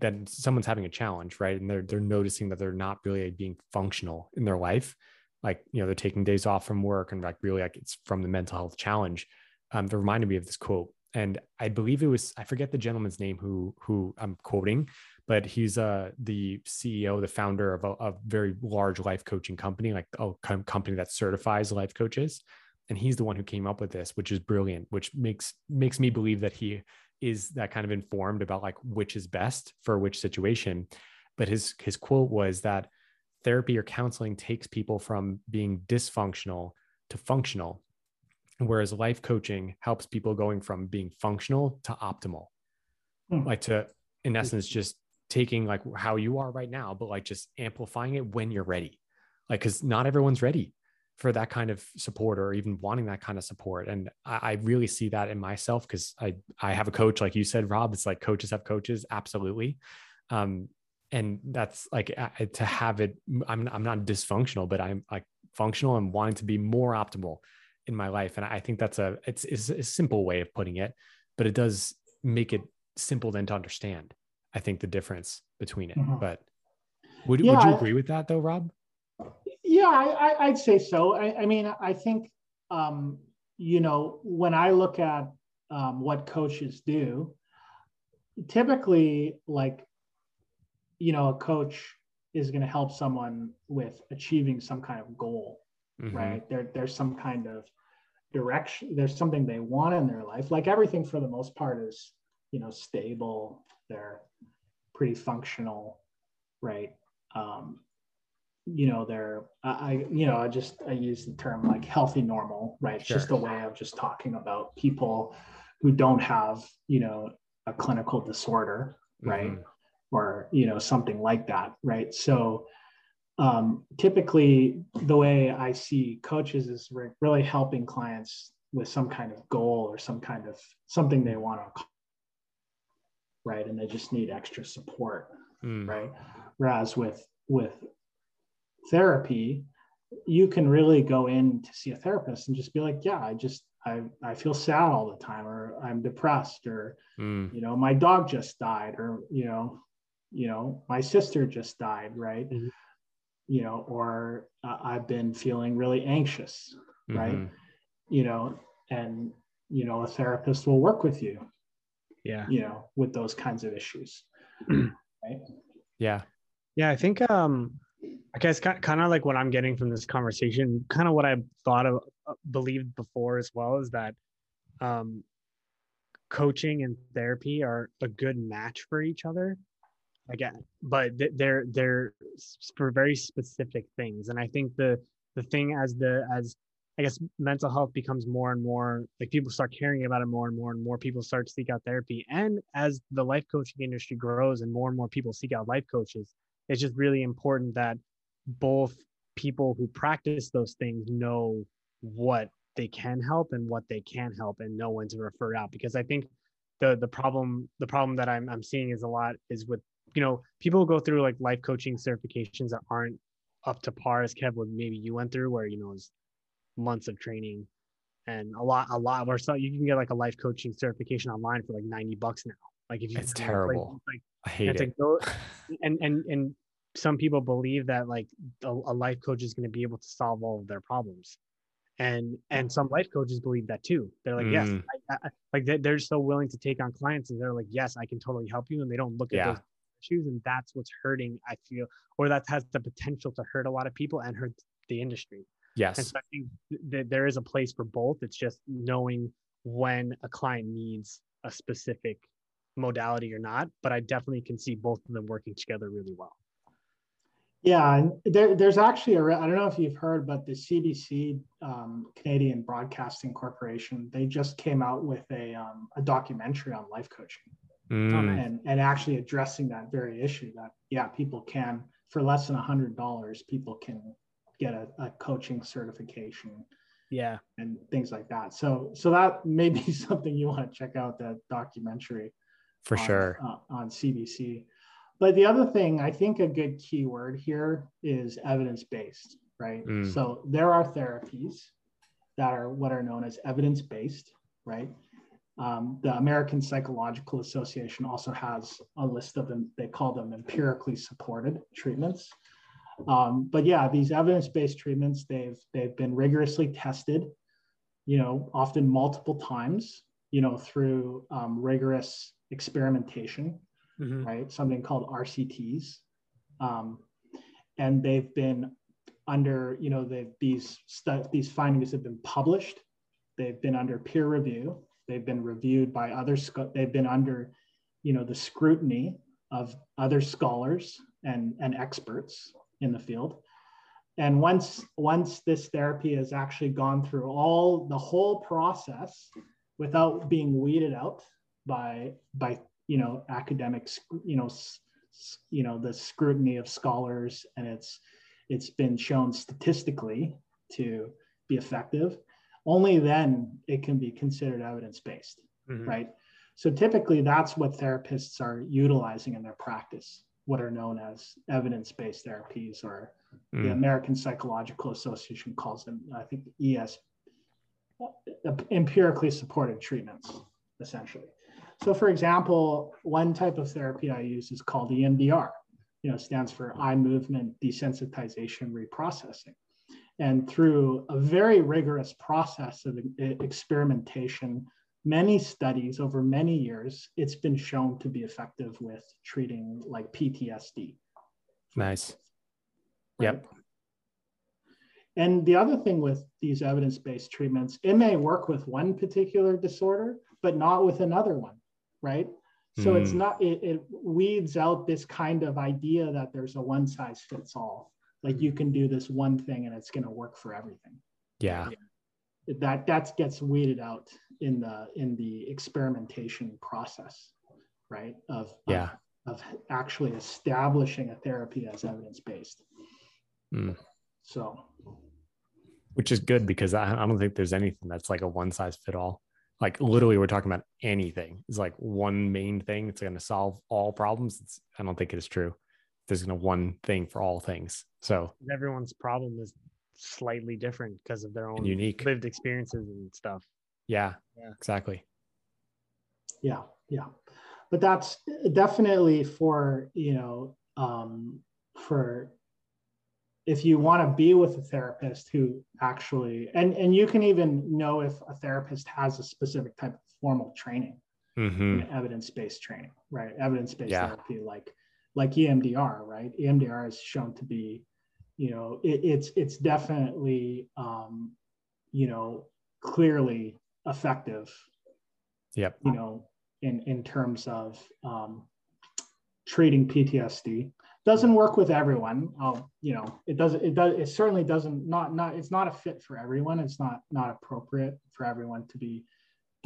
then someone's having a challenge right and they're they're noticing that they're not really being functional in their life like you know they're taking days off from work and like really like it's from the mental health challenge. Um, they reminded me of this quote and I believe it was I forget the gentleman's name who who I'm quoting, but he's uh the CEO, the founder of a, a very large life coaching company, like a company that certifies life coaches, and he's the one who came up with this, which is brilliant, which makes makes me believe that he is that kind of informed about like which is best for which situation. But his his quote was that therapy or counseling takes people from being dysfunctional to functional whereas life coaching helps people going from being functional to optimal. Hmm. like to in hmm. essence just taking like how you are right now but like just amplifying it when you're ready. Like because not everyone's ready for that kind of support or even wanting that kind of support. And i, I really see that in myself because i i have a coach like you said rob it's like coaches have coaches absolutely. Um and that's like to have it i'm, I'm not dysfunctional but i'm like functional and wanting to be more optimal in my life. And I think that's a it's, it's a simple way of putting it, but it does make it simple then to understand. I think the difference between it. Mm-hmm. But would, yeah, would you agree with that though, Rob? yeah, I, would say so. I, I, mean, I think, um, you know, when I look at um, what coaches do, typically, like, you know, a coach is going to help someone with achieving some kind of goal, mm-hmm. right? There, there's some kind of direction. There's something they want in their life. Like everything, for the most part, is you know stable. They're pretty functional, right? Um, you know they're I, you know i just i use the term like healthy normal right it's just a way of just talking about people who don't have you know a clinical disorder right mm-hmm. or you know something like that right so um, typically the way i see coaches is really helping clients with some kind of goal or some kind of something they want to right and they just need extra support mm. right whereas with with therapy, you can really go in to see a therapist and just be like, yeah, I just I, I feel sad all the time or I'm depressed or mm. you know my dog just died or you know you know my sister just died right mm-hmm. You know or uh, I've been feeling really anxious mm-hmm. right you know and you know a therapist will work with you yeah you know with those kinds of issues <clears throat> right yeah yeah I think um I guess kind of like what I'm getting from this conversation, kind of what I thought of, uh, believed before as well, is that um, coaching and therapy are a good match for each other. Again, but they're they're for very specific things, and I think the the thing as the as I guess mental health becomes more and more like people start caring about it more and more and more people start to seek out therapy, and as the life coaching industry grows and more and more people seek out life coaches, it's just really important that both people who practice those things know what they can help and what they can't help and know when to refer out. Because i think the the problem the problem that i'm, I'm seeing is a lot is with you know people go through like life coaching certifications that aren't up to par as kev would maybe you went through where you know it's months of training and a lot a lot where so you can get like a life coaching certification online for like 90 bucks now. Like if you it's terrible. like, i hate it. like, <laughs> and and and some people believe that like a, a life coach is going to be able to solve all of their problems. And and some life coaches believe that too. They're like mm. yes I, I, like they, they're so willing to take on clients and they're like yes i can totally help you and they don't look at yeah. those issues and that's what's hurting i feel or that has the potential to hurt a lot of people and hurt the industry. Yes. and so i think that there is a place for both. It's just knowing when a client needs a specific modality or not but i definitely can see both of them working together really well. Yeah, and there, there's actually a, I don't know if you've heard, but the CBC, um, Canadian Broadcasting Corporation, they just came out with a, um, a documentary on life coaching mm. and, and actually addressing that very issue that, yeah, people can, for less than a hundred dollars, people can get a, a coaching certification. Yeah. And things like that. So, so that may be <laughs> something you want to check out that documentary. For on, sure. Uh, on CBC. But the other thing, I think a good keyword here is evidence based, right? Mm. So there are therapies that are what are known as evidence based, right? Um, the American Psychological Association also has a list of them, they call them empirically supported treatments. Um, but yeah, these evidence based treatments, they've, they've been rigorously tested, you know, often multiple times, you know, through um, rigorous experimentation mm-hmm. right? Something called RCTs. Um, and they've been under, you know, they've, these, stu- these findings have been published. They've been under peer review. They've been reviewed by other, they've been under, you know, the scrutiny of other scholars and, and experts in the field. And once, once this therapy has actually gone through all the whole process without being weeded out by, by you know academics you know you know the scrutiny of scholars and it's it's been shown statistically to be effective only then it can be considered evidence-based mm-hmm. right so typically that's what therapists are utilizing in their practice what are known as evidence-based therapies or mm. the american psychological association calls them i think es empirically supported treatments essentially so for example, one type of therapy I use is called EMDR. You know, stands for eye movement desensitization reprocessing. And through a very rigorous process of experimentation, many studies over many years, it's been shown to be effective with treating like PTSD. Nice. Right? Yep. And the other thing with these evidence based treatments, it may work with one particular disorder, but not with another one, right? So mm. it's hmm. not, it, it weeds out this kind of idea that there's a one size fits all. Like you can do this one thing and it's going to work for everything. Yeah. That that gets weeded out in the in the experimentation process, right? Of yeah of, of actually establishing a therapy as evidence based. Mm. So, which is good because I, I don't think there's anything that's like a one size fit all like literally we're talking about anything it's like one main thing that's going to solve all problems it's, i don't think it is true there's going to one thing for all things. So everyone's problem is slightly different because of their own unique. lived experiences and stuff. Yeah, yeah. exactly. Yeah yeah. But that's definitely for you know um for if you want to be with a therapist who actually and and you can even know if a therapist has a specific type of formal training. Mm-hmm. evidence-based training right? Evidence-based yeah. therapy like like emdr right emdr is shown to be you know it, it's it's definitely um you know clearly effective yep you know in in terms of um treating ptsd doesn't work with everyone. Oh, you know, it doesn't. It does. It certainly doesn't. Not not. It's not a fit for everyone. It's not not appropriate for everyone to be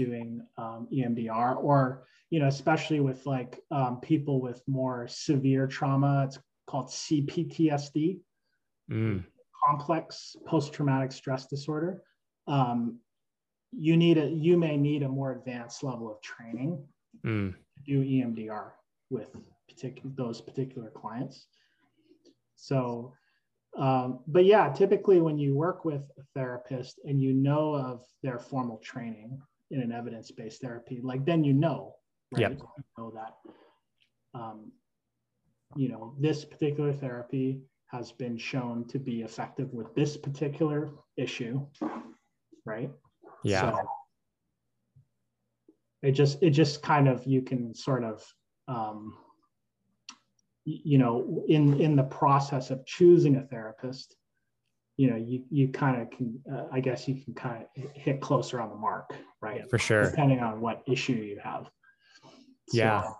doing um, EMDR or you know, especially with like um, people with more severe trauma. It's called CPTSD, mm. complex post-traumatic stress disorder. Um, you need a. You may need a more advanced level of training mm. to do EMDR with particular those particular clients. So, um, but yeah, typically when you work with a therapist and you know of their formal training in an evidence-based therapy, like then you know, right? You know that, um, you know, this particular therapy has been shown to be effective with this particular issue, right? Yeah. So it just it just kind of you can sort of um, you know in in the process of choosing a therapist you know you you kind of can uh, i guess you can kind of hit closer on the mark right? For sure. Depending on what issue you have. So, yeah.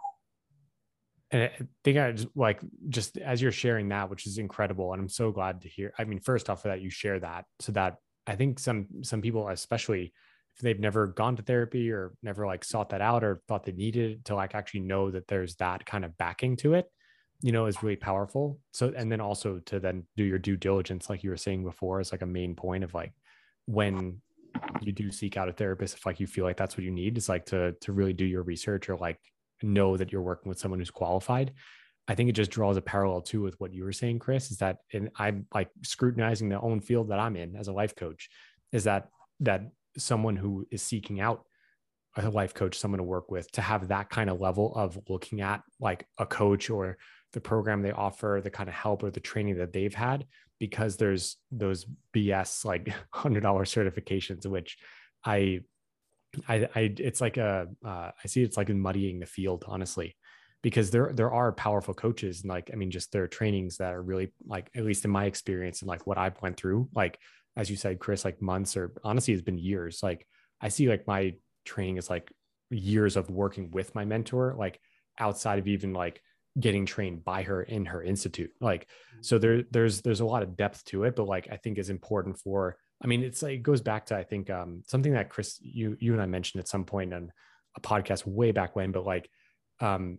And i think i just like just as you're sharing that which is incredible and i'm so glad to hear i mean first off of that you share that so that i think some some people especially if they've never gone to therapy or never like sought that out or thought they needed it to like actually know that there's that kind of backing to it you know is really powerful. So and then also to then do your due diligence like you were saying before is like a main point of like when you do seek out a therapist if like you feel like that's what you need is like to to really do your research or like know that you're working with someone who's qualified. I think it just draws a parallel too with what you were saying chris is that and i'm like scrutinizing the own field that i'm in as a life coach is that that someone who is seeking out a life coach someone to work with to have that kind of level of looking at like a coach or the program they offer, the kind of help or the training that they've had, because there's those BS like <laughs> hundred dollar certifications, which I, I, I, it's like a, uh, I see it's like muddying the field, honestly, because there there are powerful coaches and like I mean, just their trainings that are really like at least in my experience and like what I've went through, like as you said, Chris, like months or honestly, it's been years. Like I see like my training is like years of working with my mentor, like outside of even like getting trained by her in her institute like mm-hmm. so there there's there's a lot of depth to it but like i think is important for i mean it's like it goes back to i think um something that chris you you and i mentioned at some point on a podcast way back when but like um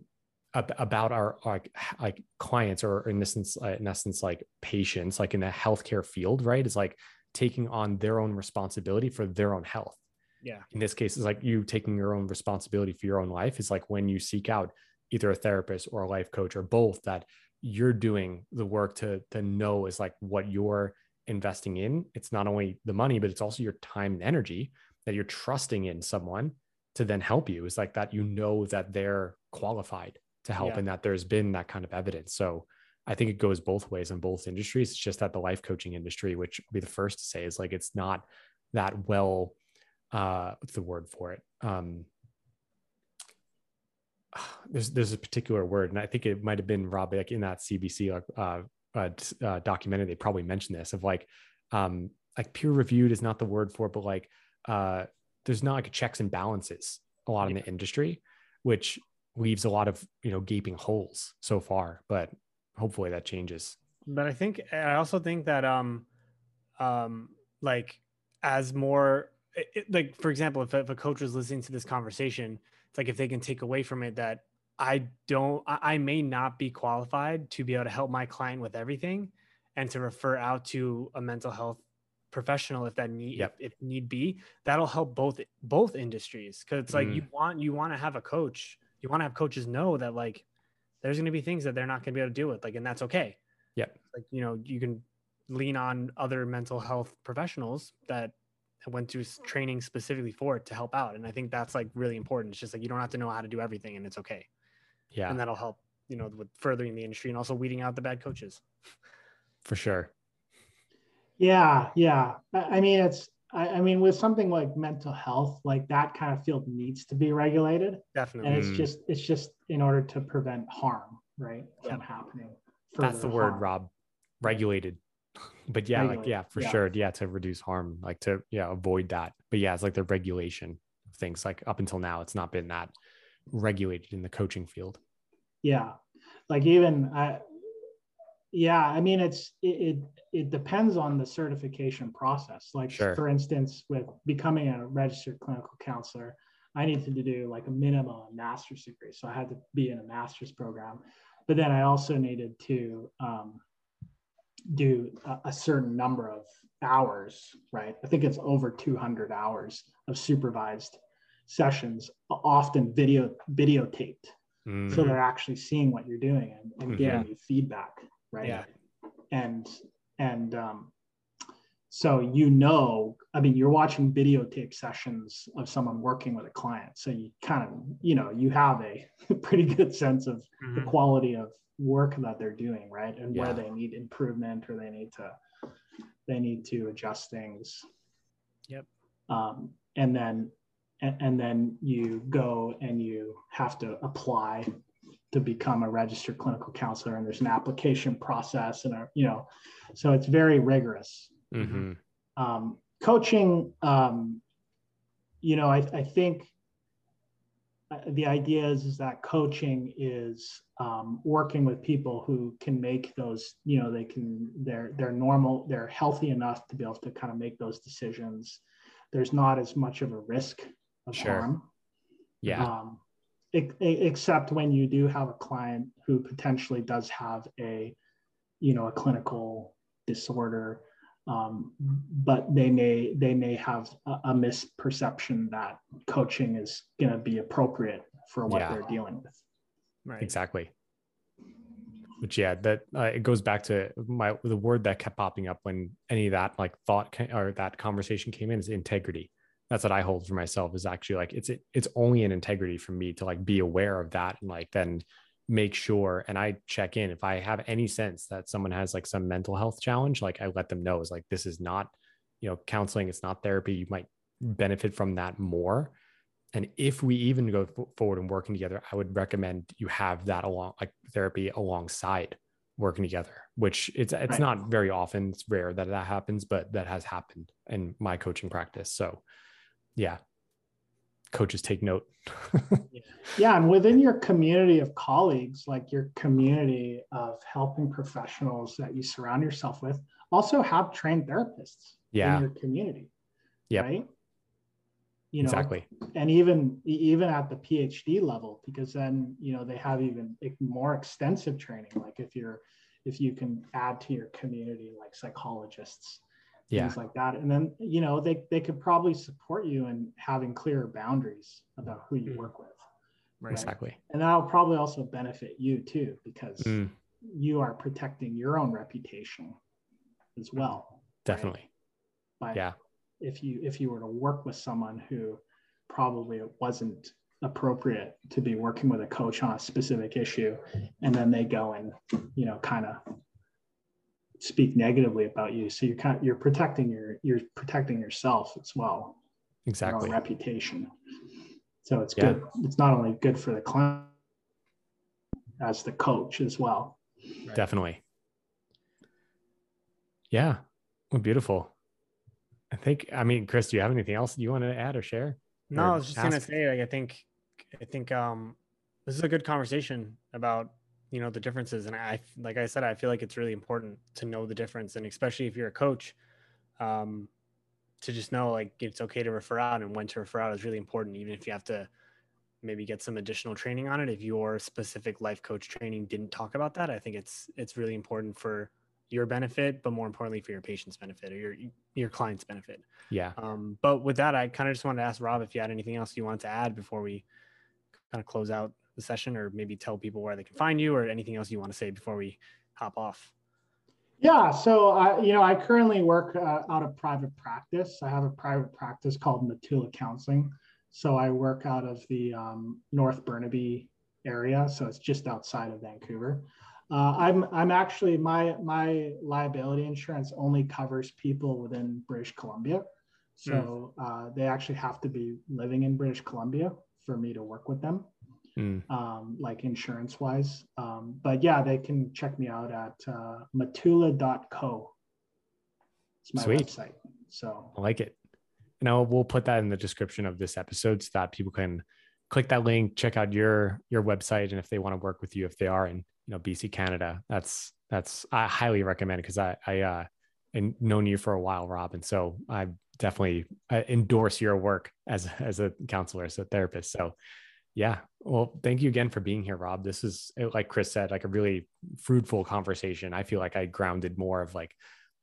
about our like like clients or in essence uh, in essence like patients like in the healthcare field right is like taking on their own responsibility for their own health yeah in this case it's like you taking your own responsibility for your own life is like when you seek out either a therapist or a life coach or both that you're doing the work to to know is like what you're investing in it's not only the money but it's also your time and energy that you're trusting in someone to then help you is like that you know that they're qualified to help yeah. and that there's been that kind of evidence so I think it goes both ways in both industries. It's just that the life coaching industry, which I'll be the first to say, is like it's not that well. Uh, what's the word for it? Um, there's there's a particular word, and I think it might have been Rob like in that CBC uh, uh, uh, documentary. They probably mentioned this of like um, like peer reviewed is not the word for it, but like uh, there's not like checks and balances a lot yeah. in the industry, which leaves a lot of you know gaping holes so far. But hopefully that changes. But I think I also think that um um like as more it, like for example if, if a coach was listening to this conversation it's like if they can take away from it that i don't I, may not be qualified to be able to help my client with everything and to refer out to a mental health professional if that need yep. if, if, need be that'll help both both industries because it's like mm. you want you want to have a coach you want to have coaches know that like there's going to be things that they're not going to be able to deal with like and that's okay yeah like you know you can lean on other mental health professionals that went through training specifically for it to help out and i think that's like really important it's just like you don't have to know how to do everything and it's okay yeah and that'll help you know with furthering the industry and also weeding out the bad coaches for sure yeah yeah i mean it's I, I, mean, with something like mental health, like that kind of field needs to be regulated. Definitely. And it's mm. just it's just in order to prevent harm, right, from happening. That's the word, Rob. Regulated. But yeah, like yeah, for yeah. sure. Yeah, to reduce harm, like to yeah, avoid that. But yeah, it's like the regulation of things. Like up until now, it's not been that regulated in the coaching field. Yeah. Like even I yeah, I mean, it's it, it, it depends on the certification process. Like sure. for instance, with becoming a registered clinical counselor, I needed to do like a minimum master's degree, so I had to be in a master's program. But then I also needed to um, do a, a certain number of hours, right? I think it's over 200 hours of supervised sessions, often video videotaped, mm-hmm. so they're actually seeing what you're doing and, and mm-hmm. giving you feedback right? Yeah. And and um, so you know, I mean, you're watching videotape sessions of someone working with a client, so you kind of you know you have a <laughs> pretty good sense of mm-hmm. the quality of work that they're doing, right? And yeah. where they need improvement or they need to they need to adjust things. Yep. Um, and then and, and then you go and you have to apply to become a registered clinical counselor and there's an application process and a, you know so it's very rigorous mm-hmm. um, coaching um, you know I, I, think the idea is, is that coaching is um, working with people who can make those you know they can they're they're normal they're healthy enough to be able to kind of make those decisions. There's not as much of a risk of sure. harm. Yeah. Um, except when you do have a client who potentially does have a you know a clinical disorder um, but they may they may have a, a misperception that coaching is going to be appropriate for what yeah. they're dealing with. Right. Exactly. Which yeah that uh, it goes back to my the word that kept popping up when any of that like thought or that conversation came in is integrity. That's what I hold for myself is actually like it's it's only an integrity for me to like be aware of that and like then make sure and I check in if I have any sense that someone has like some mental health challenge like I let them know is like this is not you know counseling it's not therapy you might benefit from that more. And if we even go forward and working together I would recommend you have that along like therapy alongside working together which it's it's right. not very often it's rare that that happens but that has happened in my coaching practice. So yeah coaches take note. <laughs> Yeah and within your community of colleagues like your community of helping professionals that you surround yourself with also have trained therapists yeah. in your community yeah right? You know exactly. and even even at the phd level because then you know they have even more extensive training like if you're if you can add to your community like psychologists yeah. things like that. And then, you know, they, they could probably support you in having clearer boundaries about who you mm. work with. Right? Exactly. And that'll probably also benefit you too, because mm. you are protecting your own reputation as well. Definitely. Right? But yeah. If you if you were to work with someone who probably it wasn't appropriate to be working with a coach on a specific issue and then they go and you know kind of speak negatively about you. So you're kind of, you're protecting your you're protecting yourself as well exactly your reputation. So it's yeah. good. It's not only good for the client as the coach as well. Right? definitely. Yeah. Well, beautiful. I think i mean chris do you have anything else you want to add or share? No, I was just gonna say, like, I think, I think um, this is a good conversation about you know the differences, and I, like I said, I feel like it's really important to know the difference, and especially if you're a coach, um, to just know like it's okay to refer out and when to refer out is really important, even if you have to maybe get some additional training on it. If your specific life coach training didn't talk about that, I think it's it's really important for your benefit, but more importantly for your patient's benefit or your your client's benefit. Yeah. Um, but with that, I kind of just wanted to ask Rob if you had anything else you wanted to add before we kind of close out the session, or maybe tell people where they can find you, or anything else you want to say before we hop off. Yeah, so I, you know, I currently work uh, out of private practice. I have a private practice called Matula Counseling. So I work out of the um, North Burnaby area, so it's just outside of Vancouver. Uh, I'm I'm actually my my liability insurance only covers people within British Columbia, so mm. uh, they actually have to be living in British Columbia for me to work with them, mm. um, like insurance wise. Um, but yeah, they can check me out at uh, matula.co. It's my Sweet. website. So I like it. Now we'll put that in the description of this episode so that people can click that link, check out your your website, and if they want to work with you, if they are in you know BC Canada, that's that's I highly recommend because I I uh and known you for a while, Rob, and so I definitely endorse your work as as a counselor, as a therapist. So yeah, well, thank you again for being here, Rob. This is eh, like Chris said, like a really fruitful conversation. I feel like I grounded more of like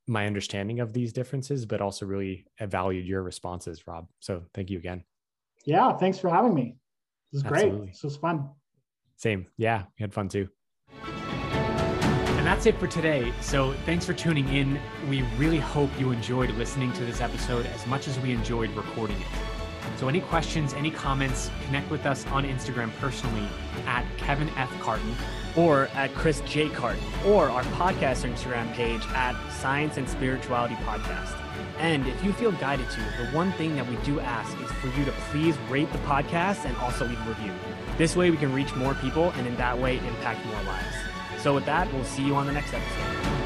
my understanding of these differences, but also really valued your responses, Rob. So thank you again. Yeah, thanks for having me. This is Absolutely. great. This was fun. Same. Yeah, we had fun too And that's it for today. So thanks for tuning in. We really hope you enjoyed listening to this episode as much as we enjoyed recording it. So any questions, any comments, connect with us on Instagram personally at Kevin F. Carton or at Chris J. Carton or our podcast Instagram page at Science and Spirituality Podcast. And if you feel guided to, the one thing that we do ask is for you to please rate the podcast and also leave a review. This way we can reach more people and in that way impact more lives. So with that, we'll see you on the next episode.